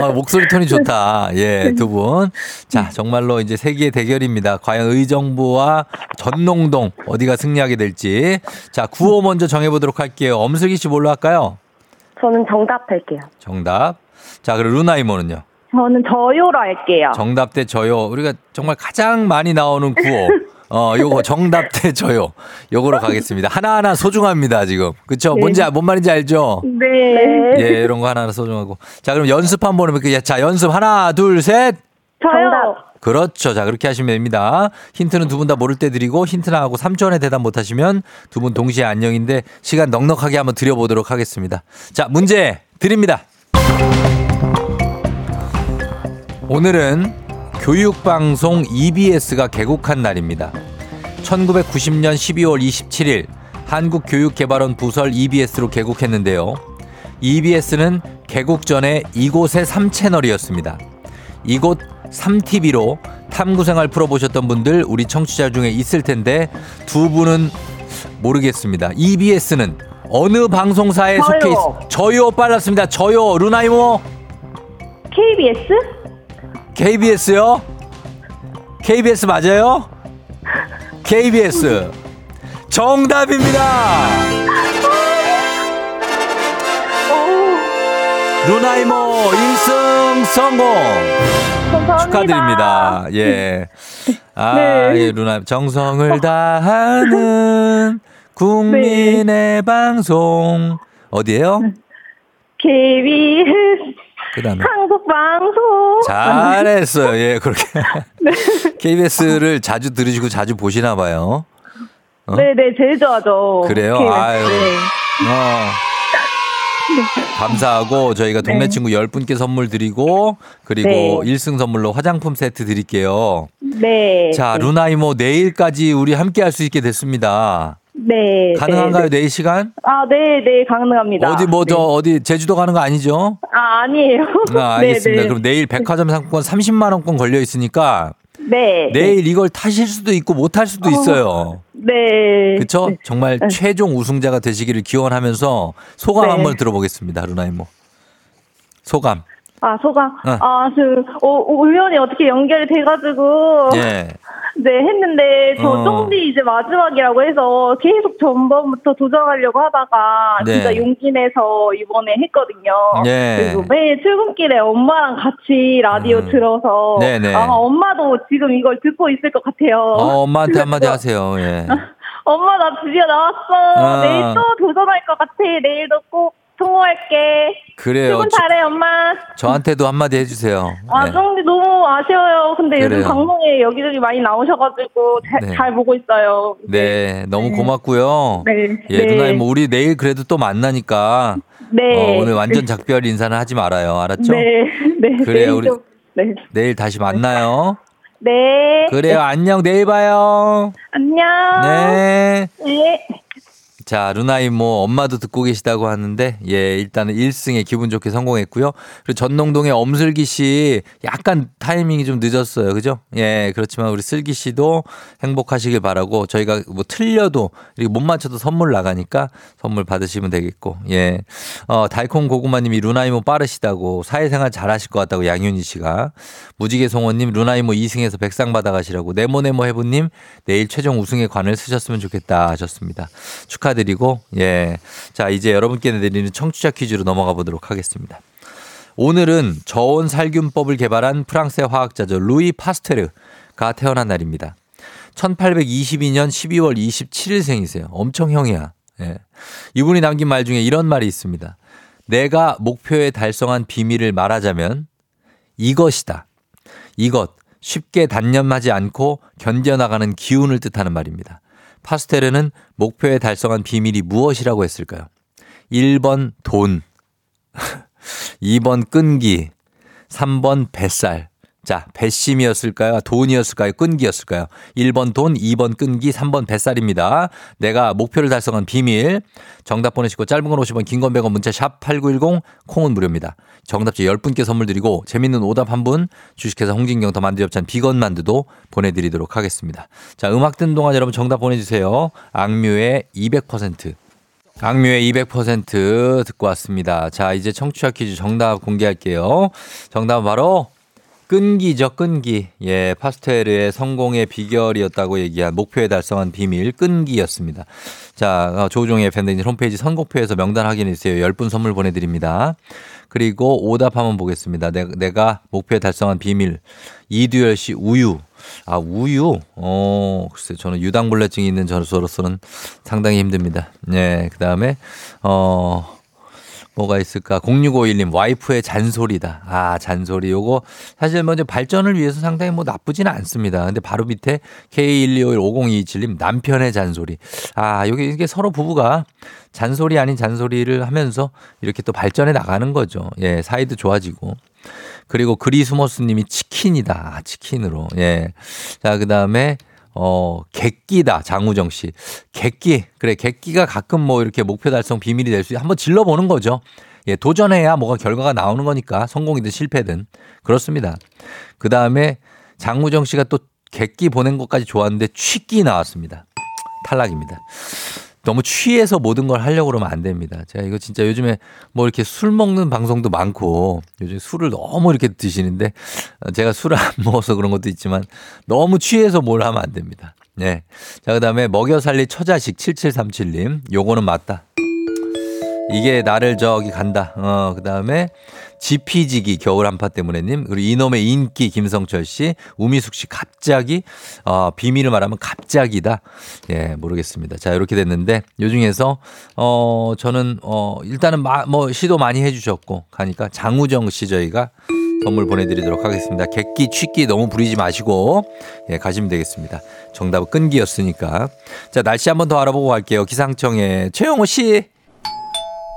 어, 목소리 톤이 좋다. 예, 두 분. 자, 정말로 이제 세계의 대결입니다. 과연 의정부와 전농동 어디가 승리하게 될지. 자, 구호 먼저 정해보도록 할게요. 엄슬기 씨 뭘로 할까요? 저는 정답 할게요. 정답. 자, 그리고 루나이모는요? 저는 저요로 할게요. 정답 대 저요. 우리가 정말 가장 많이 나오는 구호. 어, 요거 정답 대 저요. 요거로 가겠습니다. 하나하나 소중합니다, 지금. 그쵸? 뭔지, 아- 뭔 말인지 알죠? 네. 예, 이런 거 하나하나 소중하고. 자, 그럼 연습 한번 해볼게요. 자, 연습 하나, 둘, 셋. 저요. 그렇죠. 자, 그렇게 하시면 됩니다. 힌트는 두 분 다 모를 때 드리고 힌트 나하고 3초 안에 대답 못 하시면 두 분 동시에 안녕인데 시간 넉넉하게 한번 드려보도록 하겠습니다. 자, 문제 드립니다. 오늘은 교육방송 EBS가 개국한 날입니다. 1990년 12월 27일 한국교육개발원 부설 EBS로 개국했는데요. EBS는 개국 전에 이곳의 3채널이었습니다. 이곳 3TV로 탐구생활 풀어보셨던 분들 우리 청취자 중에 있을 텐데 두 분은 모르겠습니다. EBS는 어느 방송사에 저요. 속해 있... 저요 빨랐습니다. 저요 루나이모 KBS? KBS요? KBS 맞아요? KBS 정답입니다. 루나이모 1승 성공 감사합니다. 축하드립니다. 예. 아, 네. 예, 루나 정성을 다하는 국민의 네. 방송 어디예요? KBS 그다음에 한국 방송. 잘했어요. 예, 그렇게. 네. KBS를 자주 들으시고 자주 보시나 봐요. 어? 네 네, 제일 좋아하죠. 그래요? 아유. 네. 어. 감사하고 저희가 동네 네. 친구 10분께 선물 드리고 그리고 네. 일 1승 선물로 화장품 세트 드릴게요. 네. 자, 네. 루나 이모 내일까지 우리 함께 할 수 있게 됐습니다. 네. 가능한가요? 네, 네. 내일 시간? 아, 네, 네, 가능합니다. 어디 뭐 저 네. 어디 제주도 가는 거 아니죠? 아, 아니에요. 아, 알겠습니다. 네, 네. 그럼 내일 백화점 상품권 30만 원권 걸려 있으니까 네. 내일 이걸 타실 수도 있고 못 탈 수도 있어요. 네. 네. 정말 네. 최종 우승자가 되시기를 기원하면서 소감 네. 한번 들어보겠습니다. 루나이모. 소감. 아, 소감. 어. 아, 그, 어, 우연히 어떻게 연결이 돼가지고. 예. 네, 했는데, 저 어. 쫑디 이제 마지막이라고 해서 계속 전번부터 도전하려고 하다가, 네. 진짜 용기 내서 이번에 했거든요. 예. 그리고 매일 출근길에 엄마랑 같이 라디오 음. 들어서, 네네. 아마 엄마도 지금 이걸 듣고 있을 것 같아요. 어, 엄마한테 한마디 하세요. 예. 엄마, 나 드디어 나왔어. 아. 내일 또 도전할 것 같아. 내일도 꼭 통화할게. 그래요. 출근 저, 잘해, 엄마. 저한테도 한마디 해주세요. 아, 예. 쫑디 너무 아쉬워요. 근데 그래요. 요즘 방송에 여기저기 많이 나오셔가지고 잘, 네. 잘 보고 있어요. 네, 너무 고맙고요. 네. 예, 네. 누나님, 뭐 우리 내일 그래도 또 만나니까 네. 어, 오늘 완전 작별 인사는 하지 말아요. 알았죠? 네. 네. 그래요, 우리- 좀- 네. 내일 다시 만나요. 네. 그래요, 안녕. 내일 봐요. 안녕. 네. 네. 자, 루나이 뭐 엄마도 듣고 계시다고 하는데 예, 일단은 1승에 기분 좋게 성공했고요. 그리고 전농동의 엄슬기 씨 약간 타이밍이 좀 늦었어요. 그죠? 예, 그렇지만 우리 슬기 씨도 행복하시길 바라고 저희가 뭐 틀려도 이렇게 못 맞춰도 선물 나가니까 선물 받으시면 되겠고. 예. 어, 달콩 고구마 님이 루나이 뭐 빠르시다고 사회생활 잘하실 것 같다고 양윤희 씨가 무지개 송원 님 루나이 뭐 2승에서 백상 받아 가시라고 네모네모 해부 님 내일 최종 우승의 관을 쓰셨으면 좋겠다 하셨습니다. 축하드 리고 예. 자, 이제 여러분께 내드리는 청취자 퀴즈로 넘어가 보도록 하겠습니다. 오늘은 저온 살균법을 개발한 프랑스의 화학자죠. 루이 파스테르가 태어난 날입니다. 1822년 12월 27일 생이세요. 엄청 형이야. 예. 이분이 남긴 말 중에 이런 말이 있습니다. 내가 목표에 달성한 비밀을 말하자면 이것이다. 이것 쉽게 단념하지 않고 견뎌나가는 기운을 뜻하는 말입니다. 파스테르는 목표에 달성한 비밀이 무엇이라고 했을까요? 1번 돈, 2번 끈기, 3번 뱃살. 자, 배심이었을까요? 돈이었을까요? 끈기였을까요? 1번 돈, 2번 끈기, 3번 뱃살입니다. 내가 목표를 달성한 비밀. 정답 보내시고 짧은 건 50원, 긴 건 100원, 문자 샵 8910, 콩은 무료입니다. 정답자 10분께 선물 드리고 재밌는 오답 한 분, 주식회사 홍진경 더 만두 엽찬 비건 만두도 보내드리도록 하겠습니다. 자, 음악 듣는 동안 여러분 정답 보내주세요. 악뮤의 200%. 악뮤의 200% 듣고 왔습니다. 자, 이제 청취자 퀴즈 정답 공개할게요. 정답은 바로 끈기죠, 끈기. 예, 파스텔의 성공의 비결이었다고 얘기한 목표에 달성한 비밀, 끈기였습니다. 자, 어, 조종의 팬데믹 홈페이지 선곡표에서 명단 확인해주세요. 10분 선물 보내드립니다. 그리고 오답 한번 보겠습니다. 내가, 내가 목표에 달성한 비밀. 이두열 씨, 우유. 아, 우유? 어, 글쎄, 저는 유당불내증이 있는 저로서는 상당히 힘듭니다. 예, 그 다음에, 어, 뭐가 있을까? 0651님, 와이프의 잔소리다. 아, 잔소리. 요거 사실 먼저 발전을 위해서 상당히 뭐 나쁘지는 않습니다. 근데 바로 밑에 K1251527님, 남편의 잔소리. 아, 요게 이게 서로 부부가 잔소리 아닌 잔소리를 하면서 이렇게 또 발전해 나가는 거죠. 예, 사이도 좋아지고. 그리고 그리스머스 님이 치킨이다. 아, 치킨으로. 예. 자, 그 다음에 어, 객기다. 장우정 씨. 객기. 그래, 객기가 가끔 뭐 이렇게 목표 달성 비밀이 될 수, 한번 질러보는 거죠. 예, 도전해야 뭐가 결과가 나오는 거니까 성공이든 실패든. 그렇습니다. 그 다음에 장우정 씨가 또 객기 보낸 것까지 좋았는데 취기 나왔습니다. 탈락입니다. 너무 취해서 모든 걸 하려고 그러면 안 됩니다. 제가 이거 진짜 요즘에 뭐 이렇게 술 먹는 방송도 많고 요즘 술을 너무 이렇게 드시는데 제가 술을 안 먹어서 그런 것도 있지만 너무 취해서 뭘 하면 안 됩니다. 네. 자, 그 다음에 먹여 살릴 처자식 7737님. 요거는 맞다. 이게 나를 저기 간다. 어, 그 다음에 지피지기 겨울 한파 때문에님. 그리고 이놈의 인기 김성철 씨. 우미숙 씨 갑자기, 어, 비밀을 말하면 갑자기다. 예, 모르겠습니다. 자, 이렇게 됐는데 요 중에서, 어, 저는, 어, 일단은 마, 뭐 시도 많이 해주셨고 가니까 장우정 씨 저희가 선물 보내드리도록 하겠습니다. 객기, 취기 너무 부리지 마시고, 예, 가시면 되겠습니다. 정답은 끈기였으니까. 자, 날씨 한번 더 알아보고 갈게요. 기상청에 최영호 씨.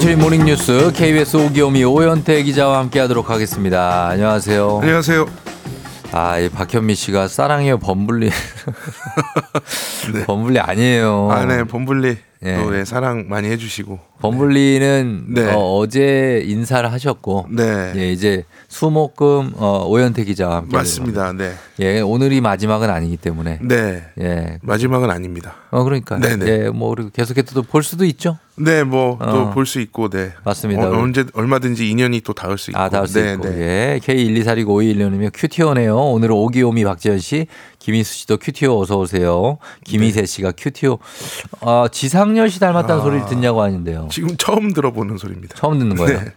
간추린 모닝뉴스 KBS 오기오미 오현태 기자와 함께하도록 하겠습니다. 안녕하세요. 안녕하세요. 아, 이 박현미 씨가 사랑해요 범블리. 네. 범블리 아니에요. 아, 네, 범블리 예. 또 예, 사랑 많이 해주시고. 범블리는 네. 어, 제 인사를 하셨고 네. 예, 이제 수목금 어, 오현태 기자와 함께 맞습니다. 네. 예, 오늘이 마지막은 아니기 때문에 네. 예. 마지막은 아닙니다. 어 그러니까 네 네. 예, 뭐 우리 계속해서 또 볼 수도 있죠. 네, 뭐또 어. 볼수 있고, 네. 맞습니다. 어, 언제 얼마든지 인연이 또 닿을 수 있고. 아, 닿을 수 네, 있고. 네. 예. K1246521님이 큐티오네요. 오늘은 오기오미 박지현 씨, 김희수 씨도 큐티오 어서 오세요. 김희세 씨가 큐티오. 아, 지상렬 씨 닮았다는 아. 소리를 듣냐고 하는데요. 지금 처음 들어보는 소리입니다. 처음 듣는 거예요. 네.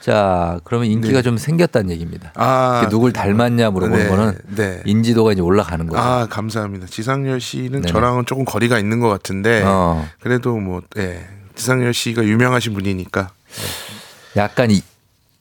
자, 그러면 인기가 네. 좀 생겼다는 얘기입니다. 아, 누굴 닮았냐 물어보는 네, 거는 네. 인지도가 이제 올라가는 거죠. 아, 감사합니다. 지상렬 씨는 네네. 저랑은 조금 거리가 있는 것 같은데, 어, 그래도 뭐, 예. 지상렬 씨가 유명하신 분이니까. 약간 이,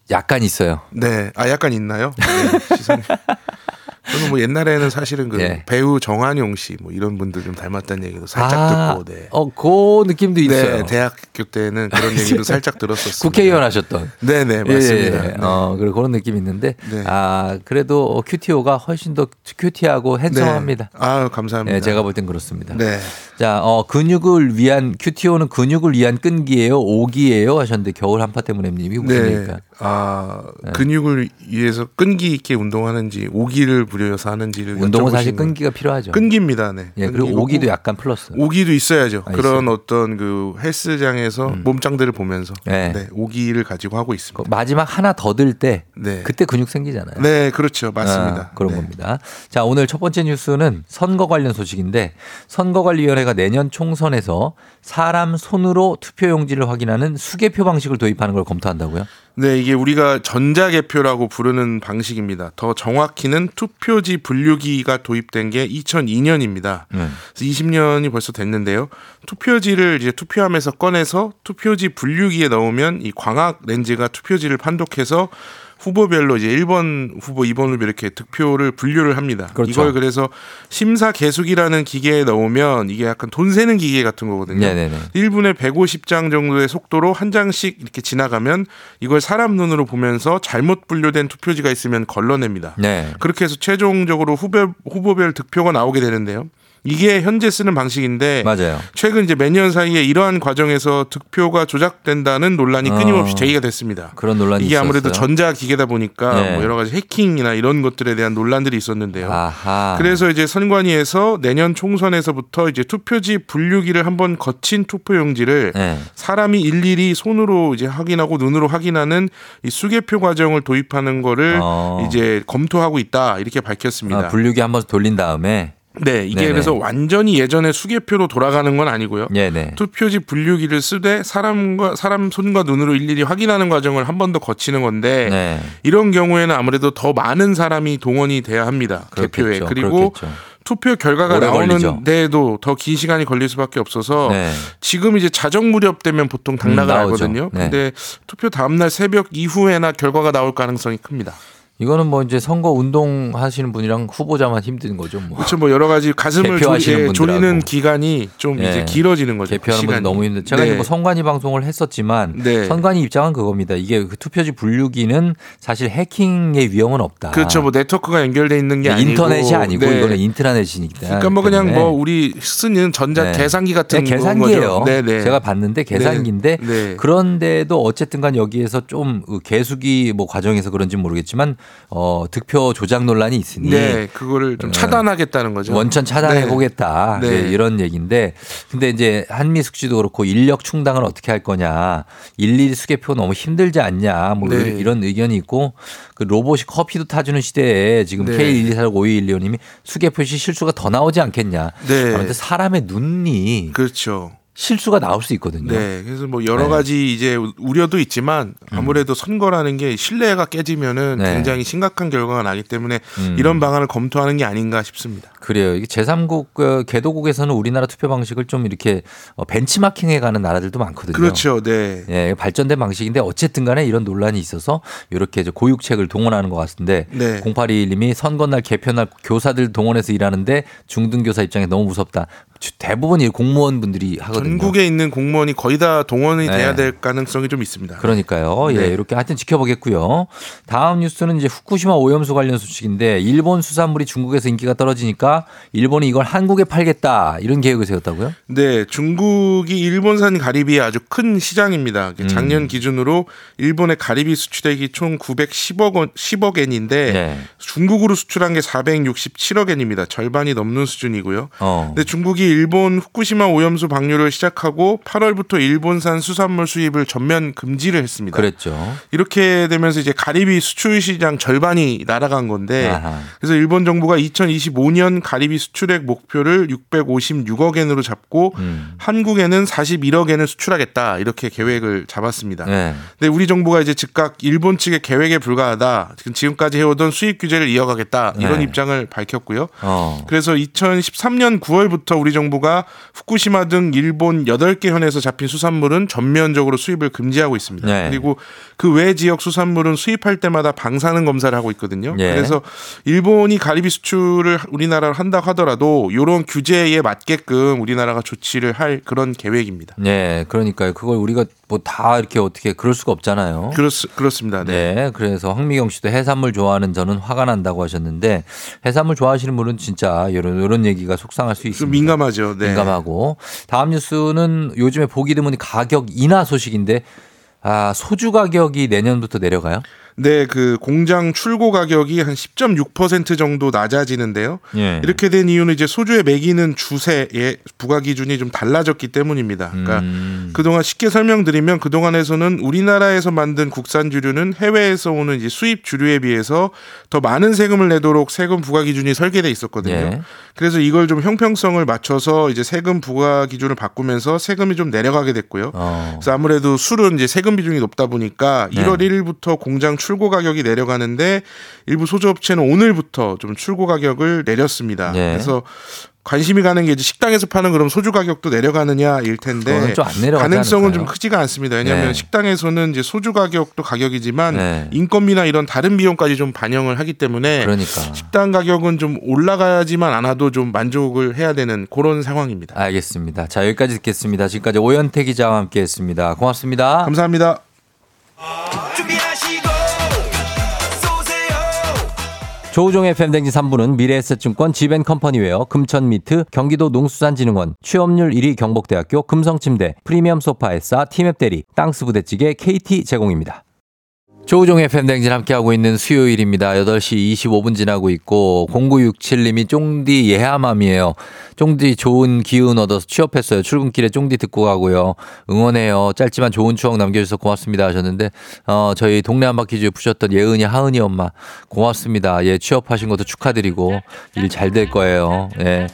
약간 있어요. 네. 아, 약간 있나요? 네, 지상렬. 저는 뭐 옛날에는 사실은 그 예. 배우 정한용 씨 뭐 이런 분들 좀 닮았다는 얘기도 살짝 아, 듣고, 네. 어, 그 느낌도 있어요. 네, 대학교 때는 그런 얘기도 살짝 들었었어요. 국회의원 하셨던. 네 네, 맞습니다. 예, 예. 네. 어, 그리고 그런 느낌이 있는데, 네. 아, 그래도 큐티오가 훨씬 더 cutie하고 핸섬합니다. 네. 아, 감사합니다. 예, 제가 볼 땐 그렇습니다. 네. 자, 어, 근육을 위한, 큐티오는 근육을 위한 끈기예요? 오기예요? 하셨는데, 겨울 한파 때문에 님이 무슨 네. 얘기일까? 아, 네. 근육을 위해서 끈기 있게 운동하는지 오기를 부려서 하는지를 운동은 사실 끈기가 필요하죠. 끈기입니다. 네. 예, 그리고 오기도 약간 플러스. 오기도 있어야죠. 아, 그런 있어요. 어떤 그 헬스장에서 몸짱들을 보면서 네. 네, 오기를 가지고 하고 그 있습니다. 마지막 하나 더 들 때, 네. 그때 근육 생기잖아요. 네, 그렇죠. 맞습니다. 아, 그런 네. 겁니다. 자, 오늘 첫 번째 뉴스는 선거 관련 소식인데 선거관리위원회가 내년 총선에서 사람 손으로 투표용지를 확인하는 수개표 방식을 도입하는 걸 검토한다고요? 네, 이게 우리가 전자개표라고 부르는 방식입니다. 더 정확히는 투표지 분류기가 도입된 게 2002년입니다. 네. 20년이 벌써 됐는데요. 투표지를 이제 투표함에서 꺼내서 투표지 분류기에 넣으면 이 광학 렌즈가 투표지를 판독해서 후보별로 이제 1번 후보, 2번 후보 이렇게 득표를 분류를 합니다. 그렇죠. 이걸 그래서 심사 계수기라는 기계에 넣으면 이게 약간 돈 세는 기계 같은 거거든요. 네네네. 1분에 150장 정도의 속도로 한 장씩 이렇게 지나가면 이걸 사람 눈으로 보면서 잘못 분류된 투표지가 있으면 걸러냅니다. 네. 그렇게 해서 최종적으로 후보, 후보별 득표가 나오게 되는데요. 이게 현재 쓰는 방식인데 맞아요. 최근 이제 몇년 사이에 이러한 과정에서 득표가 조작된다는 논란이 어. 끊임없이 제기가 됐습니다. 그런 논란이 이게 아무래도. 전자 기계다 보니까 네. 뭐 여러 가지 해킹이나 이런 것들에 대한 논란들이 있었는데요. 아하. 그래서 이제 선관위에서 내년 총선에서부터 이제 투표지 분류기를 한번 거친 투표용지를 네. 사람이 일일이 손으로 이제 확인하고 눈으로 확인하는 이 수개표 과정을 도입하는 거를 어. 이제 검토하고 있다 이렇게 밝혔습니다. 아, 분류기 한번 돌린 다음에 네, 이게 네네. 그래서 완전히 예전에 수개표로 돌아가는 건 아니고요. 네네. 투표지 분류기를 쓰되 사람과 사람 손과 눈으로 일일이 확인하는 과정을 한 번 더 거치는 건데 네. 이런 경우에는 아무래도 더 많은 사람이 동원이 돼야 합니다. 개표에. 그리고 그렇겠죠. 투표 결과가 걸리죠. 나오는데도 더 긴 시간이 걸릴 수밖에 없어서 네. 지금 이제 자정 무렵 되면 보통 당락을 음. 알거든요. 네. 근데 투표 다음 날 새벽 이후에나 결과가 나올 가능성이 큽니다. 이거는 뭐 이제 선거 운동 하시는 분이랑 후보자만 힘든 거죠. 뭐. 그렇죠. 뭐 여러 가지 가슴을 조리는 분들하고. 기간이 좀 예. 이제 길어지는 거죠. 개표하는 분. 너무 힘들. 제가 네. 이제 뭐 선관위 방송을 했었지만 네. 선관위 입장은 그겁니다. 이게 그 투표지 분류기는 사실 해킹의 위험은 없다. 그렇죠. 뭐 네트워크가 연결돼 있는 게 아니고 인터넷이 아니고 네. 이거는 인트라넷이니까. 그러니까 뭐 그냥. 뭐 우리 쓰는 전자 네. 계산기 같은 네, 계산기예요. 네네. 제가 봤는데 계산기인데 네. 그런데도 어쨌든간 여기에서 좀그 개수기 뭐 과정에서 그런지 는 모르겠지만 어 득표 조작 논란이 있으니 네, 그거를 좀 차단하겠다는 거죠. 원천 차단해 네. 보겠다 네. 네, 이런 얘기인데 근데 이제 한미숙 씨도 그렇고 인력 충당을 어떻게 할 거냐 일일이 수개표 너무 힘들지 않냐 뭐 네. 이런- 의견이 있고 그 로봇이 커피도 타주는 시대에 지금 네. K1245212님이 수개표 시 실수가 더 나오지 않겠냐 네. 그런데 사람의 눈이 그렇죠. 실수가 나올 수 있거든요. 네, 그래서 뭐 여러 네. 가지 이제 우려도 있지만 아무래도 선거라는 게 신뢰가 깨지면은 네. 굉장히 심각한 결과가 나기 때문에 음. 이런 방안을 검토하는 게 아닌가 싶습니다. 그래요. 이게 제3국 어, 개도국에서는 우리나라 투표 방식을 좀 이렇게 어, 벤치마킹해 가는 나라들도 많거든요. 그렇죠, 네. 예, 발전된 방식인데 어쨌든 간에 이런 논란이 있어서 이렇게 이제 고육책을 동원하는 것 같은데 네. 0821님이 선거날 개표날 교사들 동원해서 일하는데 중등 교사 입장에 너무 무섭다. 대부분 이 공무원분들이 하거든요. 전국에 있는 공무원이 거의 다 동원이 네. 돼야 될 가능성이 좀 있습니다. 그러니까요. 예, 네. 이렇게 하여튼 지켜보겠고요. 다음 뉴스는 이제 후쿠시마 오염수 관련 소식인데 일본 수산물이 중국에서 인기가 떨어지니까 일본이 이걸 한국에 팔겠다 이런 계획을 세웠다고요? 네, 중국이 일본산 가리비의 아주 큰 시장입니다. 음. 작년 기준으로 일본의 가리비 수출액이 총 910억 원, 10억 엔인데 네. 중국으로 수출한 게 467억 엔입니다. 절반이 넘는 수준이고요. 어. 근데 중국이 일본 후쿠시마 오염수 방류를 시작하고 8월부터 일본산 수산물 수입을 전면 금지를 했습니다. 그랬죠. 이렇게 되면서 이제 가리비 수출 시장 절반이 날아간 건데 아하. 그래서 일본 정부가 2025년 가리비 수출액 목표를 656억 엔으로 잡고 음. 한국에는 41억 엔을 수출하겠다 이렇게 계획을 잡았습니다. 네. 근데 우리 정부가 이제 즉각 일본 측의 계획에 불과하다. 지금까지 해오던 수입 규제를 이어가겠다 이런 네. 입장을 밝혔고요. 어. 그래서 2013년 9월부터 우리 정부가 후쿠시마 등 일본 8개 현에서 잡힌 수산물은 전면적으로 수입을 금지하고 있습니다. 네. 그리고 그 외 지역 수산물은 수입할 때마다 방사능 검사를 하고 있거든요. 예. 그래서 일본이 가리비 수출을 우리나라로 한다 하더라도 이런 규제에 맞게끔 우리나라가 조치를 할 그런 계획입니다. 네, 그러니까요. 그걸 우리가 뭐 다 이렇게 어떻게 그럴 수가 없잖아요. 그렇, 그렇습니다. 네. 네, 그래서 황미경 씨도 해산물 좋아하는 저는 화가 난다고 하셨는데 해산물 좋아하시는 분은 진짜 이런 이런 얘기가 속상할 수좀 있습니다. 민감하죠. 네. 민감하고 다음 뉴스는 요즘에 보기 드문 가격 인하 소식인데 아 소주 가격이 내년부터 내려가요? 네, 그 공장 출고 가격이 한 10.6% 정도 낮아지는데요. 예. 이렇게 된 이유는 이제 소주에 매기는 주세의 부과 기준이 좀 달라졌기 때문입니다. 그러니까 음. 그동안 쉽게 설명드리면 그동안에서는 우리나라에서 만든 국산 주류는 해외에서 오는 이제 수입 주류에 비해서 더 많은 세금을 내도록 세금 부과 기준이 설계돼 있었거든요. 예. 그래서 이걸 좀 형평성을 맞춰서 이제 세금 부과 기준을 바꾸면서 세금이 좀 내려가게 됐고요. 어. 그래서 아무래도 술은 이제 세금 비중이 높다 보니까 네. 1월 1일부터 공장 출고 가격이 내려가는데 일부 소주업체는 오늘부터 좀 출고 가격을 내렸습니다. 네. 그래서 관심이 가는 게 이제 식당에서 파는 그럼 소주 가격도 내려가느냐일 텐데 가능성은 않을까요? 좀 크지가 않습니다. 왜냐하면 네. 식당에서는 이제 소주 가격도 가격이지만 네. 인건비나 이런 다른 비용까지 좀 반영을 하기 때문에 그러니까. 식당 가격은 좀 올라가지만 않아도 좀 만족을 해야 되는 그런 상황입니다. 알겠습니다. 자 여기까지 듣겠습니다. 지금까지 오현태 기자와 함께했습니다. 고맙습니다. 감사합니다. 조우종의 팬댕지 3부는 미래에셋증권 지벤컴퍼니웨어 금천미트 경기도 농수산진흥원 취업률 1위 경북대학교 금성침대 프리미엄 소파에싸 티맵 대리 땅스 부대찌개 KT 제공입니다. 조우종의 팬댕진 함께하고 있는 수요일입니다. 8시 25분 지나고 있고 0967님이 쫑디 예하맘이에요. 쫑디 좋은 기운 얻어서 취업했어요. 출근길에 쫑디 듣고 가고요. 응원해요. 짧지만 좋은 추억 남겨주셔서 고맙습니다 하셨는데 어, 저희 동네 한바퀴즈에 푸셨던 예은이 하은이 엄마 고맙습니다. 예 취업하신 것도 축하드리고 일 잘 될 거예요. 예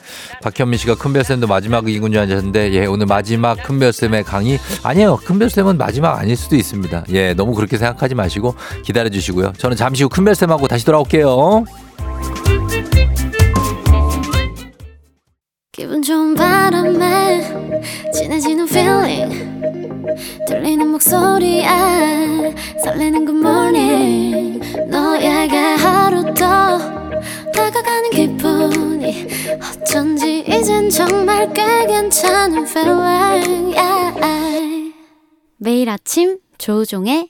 박현민 씨가 큰별쌤도 마지막 이군 줄 아셨는데 예 오늘 마지막 큰별쌤의 강의 아니에요. 큰별쌤은 마지막 아닐 수도 있습니다. 예 너무 그렇게 생각하지 마시고 기다려 주시고요. 저는 잠시 후 큰별쌤하고 다시 돌아올게요. 기분 좋은 바람에 진해지는 feeling 들리는 목소리에 설레는 good morning 너에게 하루 더 다가가는 기분이 어쩐지 이젠 정말 꽤 괜찮은 feeling yeah. 매일 아침 조종의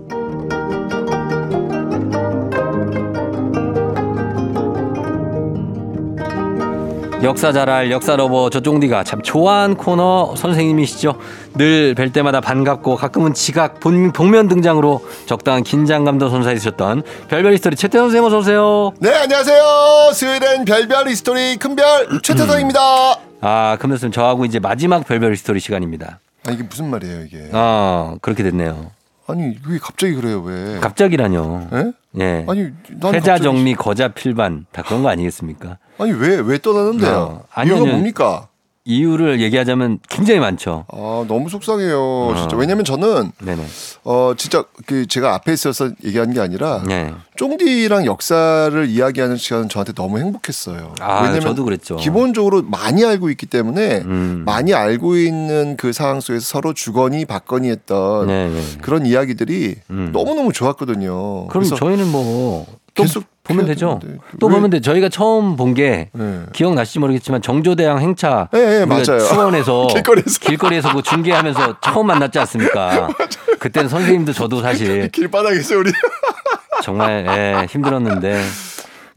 역사 잘알 역사 lover 저 쫑디가 참 좋아하는 코너 선생님이시죠. 늘 뵐 때마다 반갑고 가끔은 지각 본, 복면 등장으로 적당한 긴장감도 선사해주셨던 별별 히스토리 최태성 선생님 어서 오세요. 네, 안녕하세요. 수요일엔 별별 히스토리 큰별 최태성입니다. 아, 그럼 선생님 저하고 이제 마지막 별별 히스토리 시간입니다. 아, 이게 무슨 말이에요, 이게? 아, 그렇게 됐네요. 아니, 왜 갑자기 그래요, 왜? 갑자기라뇨. 예? 예. 아니, 난 회자 갑자기- 정리 거자 필반 다 그런 거 아니겠습니까? 아니, 왜, 왜 떠나는데요? 어, 이유가 뭡니까? 이유를 얘기하자면 굉장히 많죠. 아, 너무 속상해요. 진짜. 어. 왜냐면 저는 네네. 어 진짜 그 제가 앞에 있어서 얘기한 게 아니라 네. 쫑디랑 역사를 이야기하는 시간은 저한테 너무 행복했어요. 아, 왜냐면 저도 그랬죠. 기본적으로 많이 알고 있기 때문에 음. 많이 알고 있는 그 상황 속에서 서로 주거니 받거니 했던 네네. 그런 이야기들이 음. 너무 너무 좋았거든요. 그럼 저희는 뭐또 계속 보면 되죠. 또 왜- 보면 돼. 저희가 처음 본게 네. 기억나실지 모르겠지만 정조대왕 행차 우리가 맞아요. 수원에서 길거리에서. 길거리에서 그 중계하면서 처음 만났지 않습니까? 그때는 선생님도 저도 사실 길바닥에서 우리 정말 예, 힘들었는데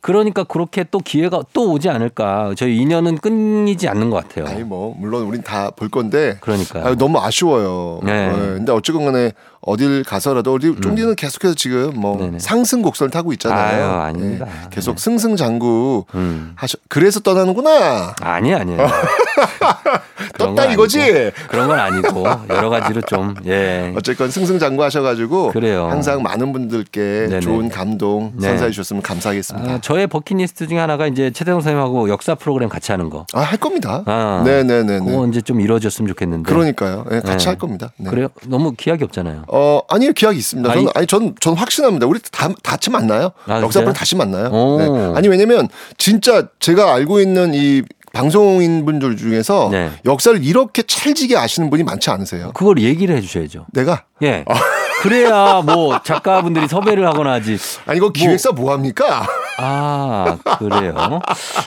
그러니까 그렇게 또 기회가 또 오지 않을까. 저희 인연은 끊이지 않는 것 같아요. 아니 뭐 물론 우린 다 볼 건데 그러니까요. 아, 너무 아쉬워요. 네. 음. 네. 근데 어쨌건 간에 어딜 가서라도 우리 쫑디는 계속해서 지금 뭐 네네. 상승 곡선을 타고 있잖아요. 아유, 아닙니다. 네. 계속 승승장구 음. 하셔. 그래서 떠나는구나. 아니 아니에요. 떴다 건 이거지. 그런 건 아니고 여러 가지로 좀 예. 어쨌건 승승장구 하셔가지고 그래요. 항상 많은 분들께 네네. 좋은 감동 네. 선사해 주셨으면 감사하겠습니다. 아, 저의 버킷리스트 중에 하나가 이제 최대성 선생님하고 역사 프로그램 같이 하는 거. 아, 할 겁니다. 아, 네네네. 그거 이제 좀 이루어졌으면 좋겠는데. 그러니까요. 네, 같이 네. 할 겁니다. 네. 그래요? 너무 기약이 없잖아요. 어 아니요 기약이 있습니다. 저는 아니- 전 전 확신합니다. 우리 다 다시 만나요. 아, 역사 진짜요? 프로 다시 만나요. 오. 네. 아니 왜냐면 진짜 제가 알고 있는 이 방송인 분들 중에서 네. 역사를 이렇게 찰지게 아시는 분이 많지 않으세요. 그걸 얘기를 해주셔야죠. 내가 예. 그래야 뭐 작가분들이 섭외를 하거나 하지. 아니 이거 기획사 뭐, 합니까? 아, 그래요.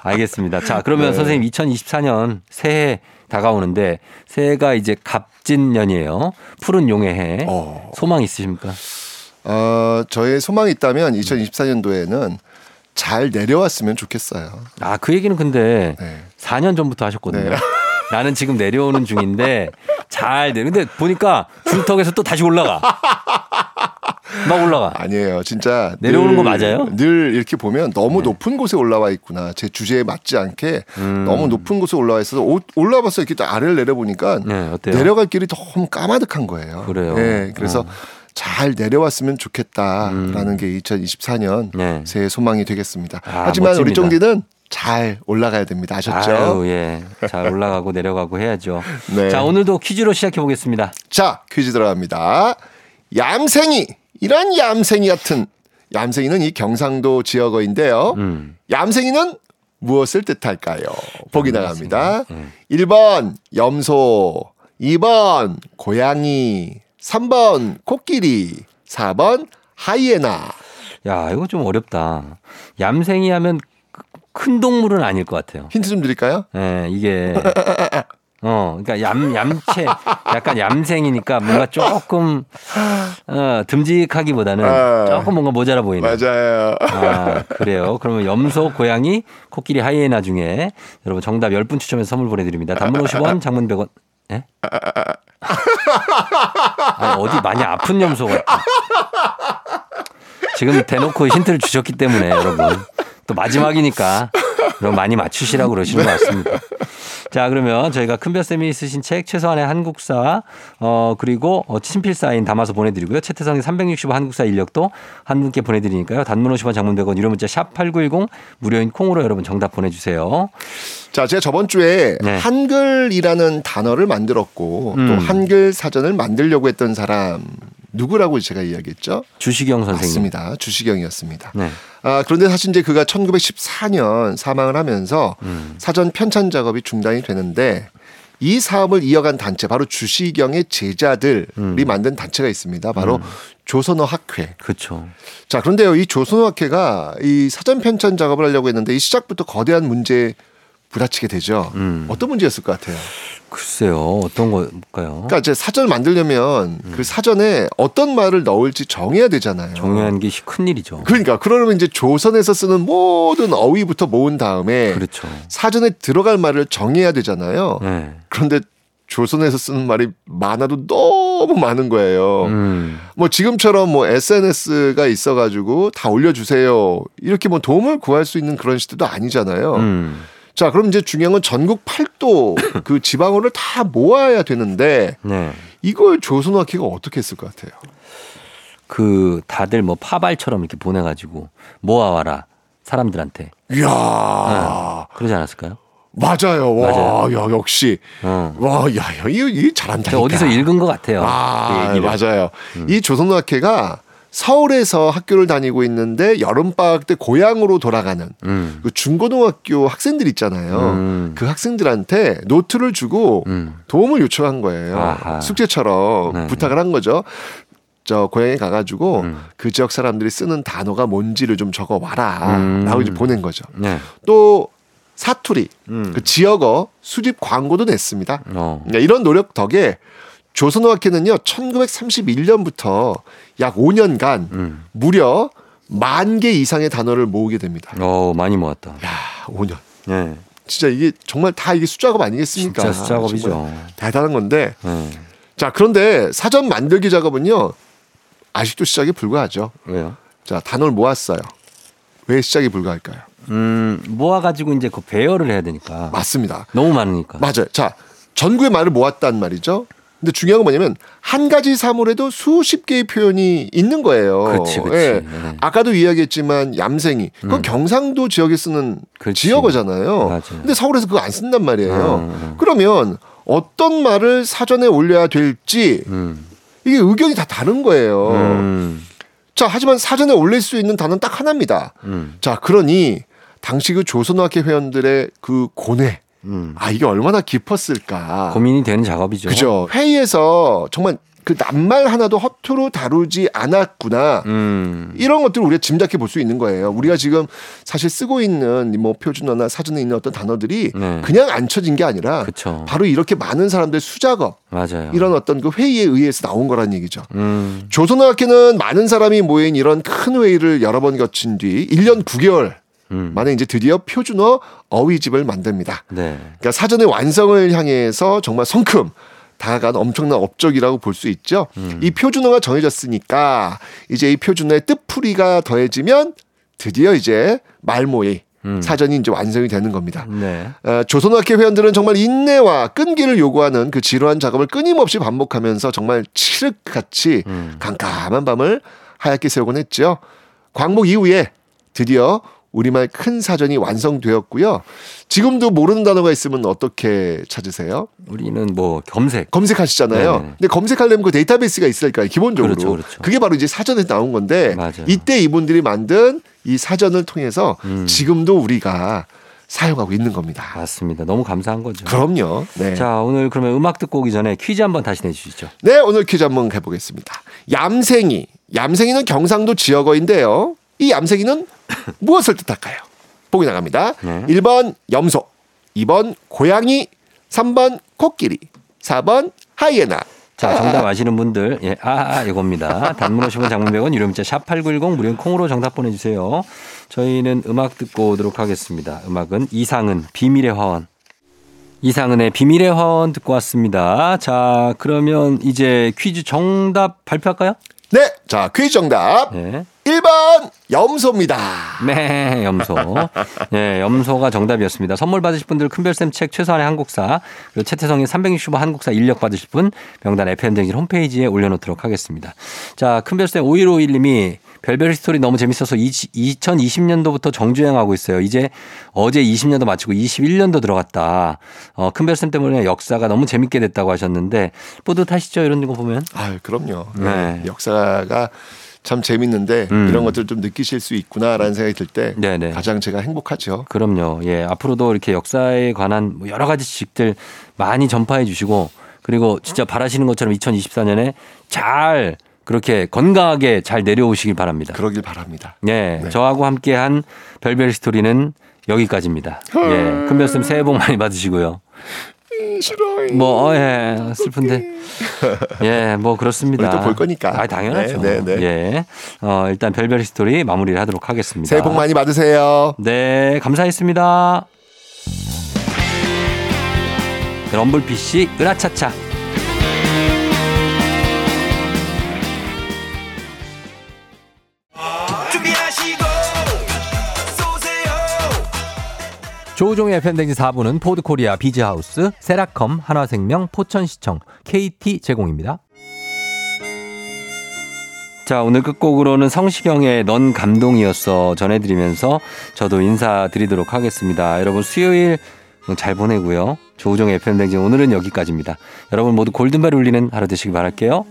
알겠습니다. 자, 그러면 네. 선생님 2024년 새해 다가오는데 새해가 이제 갑진년이에요. 푸른 용의 해. 어. 소망 있으십니까? 어 저의 소망이 있다면 2024년도에는 잘 내려왔으면 좋겠어요. 아, 그 얘기는 근데 네. 4년 전부터 하셨거든요. 네. 나는 지금 내려오는 중인데 잘 내려. 근데 보니까 중턱에서 또 다시 올라가. 막 올라가. 아니에요. 진짜 내려오는 늘- 거 맞아요? 네. 늘 이렇게 보면 너무 높은 곳에 올라와 있구나. 제 주제에 맞지 않게 음. 너무 높은 곳에 올라와 있어서 오- 올라와서 이렇게 또 아래를 내려보니까 네? 내려갈 길이 너무 까마득한 거예요. 그래요? 네, 그래서 어. 잘 내려왔으면 좋겠다라는 게 2024년 네. 새해 소망이 되겠습니다. 아, 하지만 우리 멋집니다. 쫑디는 잘 올라가야 됩니다. 아셨죠? 아유, 예. 잘 올라가고 내려가고 해야죠. 네. 자, 오늘도 퀴즈로 시작해 보겠습니다. 자, 퀴즈 들어갑니다. 얌생이 이런 얌생이 같은 얌생이는 이 경상도 지역어인데요. 음. 얌생이는 무엇을 뜻할까요? 보기 나갑니다. 음. 1번 염소, 2번 고양이, 3번 코끼리, 4번 하이에나. 야, 이거 좀 어렵다. 얌생이 하면 그- 큰 동물은 아닐 것 같아요. 힌트 좀 드릴까요? 예, 이게 어, 그러니까 얌 얌체 약간 얌생이니까 뭔가 조금 어, 듬직하기보다는 아. 조금 뭔가 모자라 보이는. 맞아요. 아, 그래요. 그러면 염소, 고양이, 코끼리, 하이에나 중에 여러분 정답 10분 추첨해서 선물 보내드립니다. 단문 50원, 장문 100원. 예? 아니, 어디 많이 아픈 염소가. 지금 대놓고 힌트를 주셨기 때문에 여러분. 또 마지막이니까 그럼 많이 맞추시라고 그러시는 것 같습니다. 자, 그러면 저희가 큰별쌤이 쓰신 책 최소한의 한국사 어 그리고 어, 친필 사인 담아서 보내드리고요. 채태성의 365 한국사 인력도 한 분께 보내드리니까요. 단문 50원 장문 100원 유료 문자 샵 8910 무료인 콩으로 여러분 정답 보내주세요. 자, 제가 저번 주에 네. 한글이라는 단어를 만들었고 음. 또 한글 사전을 만들려고 했던 사람 누구라고 제가 이야기했죠? 주시경 선생님. 맞습니다. 주시경이었습니다. 네. 아, 그런데 사실 이제 그가 1914년 사망을 하면서 음. 사전 편찬 작업이 중단이 되는데 이 사업을 이어간 단체 바로 주시경의 제자들이 음. 만든 단체가 있습니다. 바로 조선어 학회. 그렇죠. 자, 그런데요. 이 조선어 학회가 이 사전 편찬 작업을 하려고 했는데 이 시작부터 거대한 문제에 부딪히게 되죠. 음. 어떤 문제였을 것 같아요? 글쎄요. 어떤 걸까요? 그러니까 이제 사전을 만들려면 음. 그 사전에 어떤 말을 넣을지 정해야 되잖아요. 정해하는 게 큰 일이죠. 그러니까 그러면 이제 조선에서 쓰는 모든 어휘부터 모은 다음에 그렇죠. 사전에 들어갈 말을 정해야 되잖아요. 네. 그런데 조선에서 쓰는 말이 많아도 너무 많은 거예요. 음. 뭐 지금처럼 뭐 SNS가 있어가지고 다 올려주세요. 이렇게 뭐 도움을 구할 수 있는 그런 시대도 아니잖아요. 음. 자, 그럼 이제 중요한 건 전국 팔도 그 지방어를 다 모아야 되는데 네. 이걸 조선어학회가 어떻게 했을 것 같아요? 그 다들 뭐 파발처럼 이렇게 보내가지고 모아와라 사람들한테 이야. 네. 그러지 않았을까요? 맞아요. 와, 맞아요. 야, 역시. 어. 와, 야, 야, 이, 이 잘한다. 어디서 읽은 것 같아요. 아, 그. 맞아요. 음. 이 조선학회가 서울에서 학교를 다니고 있는데 여름방학 때 고향으로 돌아가는 음. 그 중고등학교 학생들 있잖아요. 음. 그 학생들한테 노트를 주고 음. 도움을 요청한 거예요. 아하. 숙제처럼 네. 부탁을 한 거죠. 저 고향에 가가지고 음. 그 지역 사람들이 쓰는 단어가 뭔지를 좀 적어 와라. 음. 라고 이제 보낸 거죠. 네. 또 사투리, 음. 그 지역어 수집 광고도 냈습니다. 어. 그러니까 이런 노력 덕에 조선어학회는요 1931년부터 약 5년간 음. 무려 만 개 이상의 단어를 모으게 됩니다. 어, 많이 모았다. 야, 5년. 네. 진짜 이게 정말 다 이게 숫작업 아니겠습니까? 진짜 숫작업이죠. 정말 대단한 건데. 네. 자, 그런데 사전 만들기 작업은요. 아직도 시작이 불가하죠. 왜요? 자, 단어를 모았어요. 왜 시작이 불가할까요? 음, 모아가지고 이제 그 배열을 해야 되니까. 맞습니다. 너무 많으니까. 맞아요. 자, 전국의 말을 모았단 말이죠. 근데 중요한 건 뭐냐면 한 가지 사물에도 수십 개의 표현이 있는 거예요. 그치, 그치. 예. 네. 아까도 이야기했지만 얌생이 그건 음. 경상도 지역에 쓰는 그치. 지역어잖아요. 맞아요. 근데 서울에서 그거 안 쓴단 말이에요. 음, 음. 그러면 어떤 말을 사전에 올려야 될지 음. 이게 의견이 다 다른 거예요. 음. 자, 하지만 사전에 올릴 수 있는 단어는 딱 하나입니다. 음. 자, 그러니 당시 그 조선어학회 회원들의 그 고뇌, 음. 아 이게 얼마나 깊었을까. 고민이 되는 작업이죠. 그죠. 회의에서 정말 그 낱말 하나도 허투루 다루지 않았구나. 음. 이런 것들을 우리가 짐작해 볼 수 있는 거예요. 우리가 지금 사실 쓰고 있는 뭐 표준어나 사전에 있는 어떤 단어들이 네. 그냥 안 쳐진 게 아니라 그쵸. 바로 이렇게 많은 사람들 수작업 맞아요. 이런 어떤 그 회의에 의해서 나온 거란 얘기죠. 음. 조선어학회는 많은 사람이 모인 이런 큰 회의를 여러 번 거친 뒤 1년 9개월 음. 만에 이제 드디어 표준어 어휘집을 만듭니다. 네. 그러니까 사전의 완성을 향해서 정말 성큼 다가간 엄청난 업적이라고 볼 수 있죠. 음. 이 표준어가 정해졌으니까 이제 이 표준어의 뜻풀이가 더해지면 드디어 이제 말모의 음. 사전이 이제 완성이 되는 겁니다. 네. 어, 조선어학회 회원들은 정말 인내와 끈기를 요구하는 그 지루한 작업을 끊임없이 반복하면서 정말 칠흑같이 음. 깜깜한 밤을 하얗게 세우곤 했죠. 광복 이후에 드디어 우리말 큰 사전이 완성되었고요. 지금도 모르는 단어가 있으면 어떻게 찾으세요? 우리는 뭐 검색. 검색하시잖아요. 네네. 근데 검색하려면 그 데이터베이스가 있을까요? 기본적으로. 그렇죠, 그렇죠. 게 바로 이제 사전에 나온 건데 맞아요. 이때 이분들이 만든 이 사전을 통해서 음. 지금도 우리가 사용하고 있는 겁니다. 맞습니다. 너무 감사한 거죠. 그럼요. 네. 자, 오늘 그러면 음악 듣고 오기 전에 퀴즈 한번 다시 내주시죠. 네, 오늘 퀴즈 한번 해보겠습니다. 얌생이. 얌생이는 경상도 지역어인데요. 이 얌생이는 무엇을 뜻할까요? 보기 나갑니다. 네. 1번 염소, 2번 고양이, 3번 코끼리, 4번 하이에나. 자, 정답 아시는 분들, 예, 아, 아, 이겁니다. 단문 50원 장문 100원, 유료 문자 샵8910 무료 콩으로 정답 보내주세요. 저희는 음악 듣고 오도록 하겠습니다. 음악은 이상은 비밀의 화원. 이상은의 비밀의 화원 듣고 왔습니다. 자, 그러면 이제 퀴즈 정답 발표할까요? 네, 자 퀴즈 정답 네. 1번 염소입니다. 네, 염소. 네, 염소가 정답이었습니다. 선물 받으실 분들 큰별쌤 책 최소한의 한국사 그리고 채태성의 365 한국사 인력 받으실 분 명단 FM등진 홈페이지에 올려놓도록 하겠습니다. 자, 큰별쌤 5151님이 별별 스토리 너무 재밌어서 2020년도부터 정주행하고 있어요. 이제 어제 20년도 마치고 21년도 들어갔다. 어, 큰별쌤 때문에 역사가 너무 재밌게 됐다고 하셨는데 뿌듯하시죠? 이런 거 보면? 아, 그럼요. 네. 네. 역사가 참 재밌는데 음. 이런 것들 좀 느끼실 수 있구나라는 생각이 들 때. 가장 제가 행복하죠. 그럼요. 예. 앞으로도 이렇게 역사에 관한 뭐 여러 가지 지식들 많이 전파해 주시고 그리고 진짜 바라시는 것처럼 2024년에 잘 그렇게 건강하게 잘 내려오시길 바랍니다. 그러길 바랍니다. 예. 네. 저하고 함께 한 별별 스토리는 여기까지입니다. 예. 큰 별씀 새해 복 많이 받으시고요. 싫어요. 뭐, 어, 예. 슬픈데. 예, 뭐 그렇습니다. 우리 또볼 거니까. 아, 당연하죠. 네, 네, 네. 예. 어, 일단 별별 스토리 마무리를 하도록 하겠습니다. 새해 복 많이 받으세요. 네, 감사했습니다. 럼블피쉬 으라차차. 조우종의 팬데믹 4부는 포드코리아 비즈하우스, 세라컴, 한화생명, 포천시청, KT 제공입니다. 자, 오늘 끝곡으로는 성시경의 넌 감동이었어 전해드리면서 저도 인사드리도록 하겠습니다. 여러분 수요일 잘 보내고요. 조우종의 댕진 오늘은 여기까지입니다. 여러분 모두 골든벨 울리는 하루 되시기 바랄게요.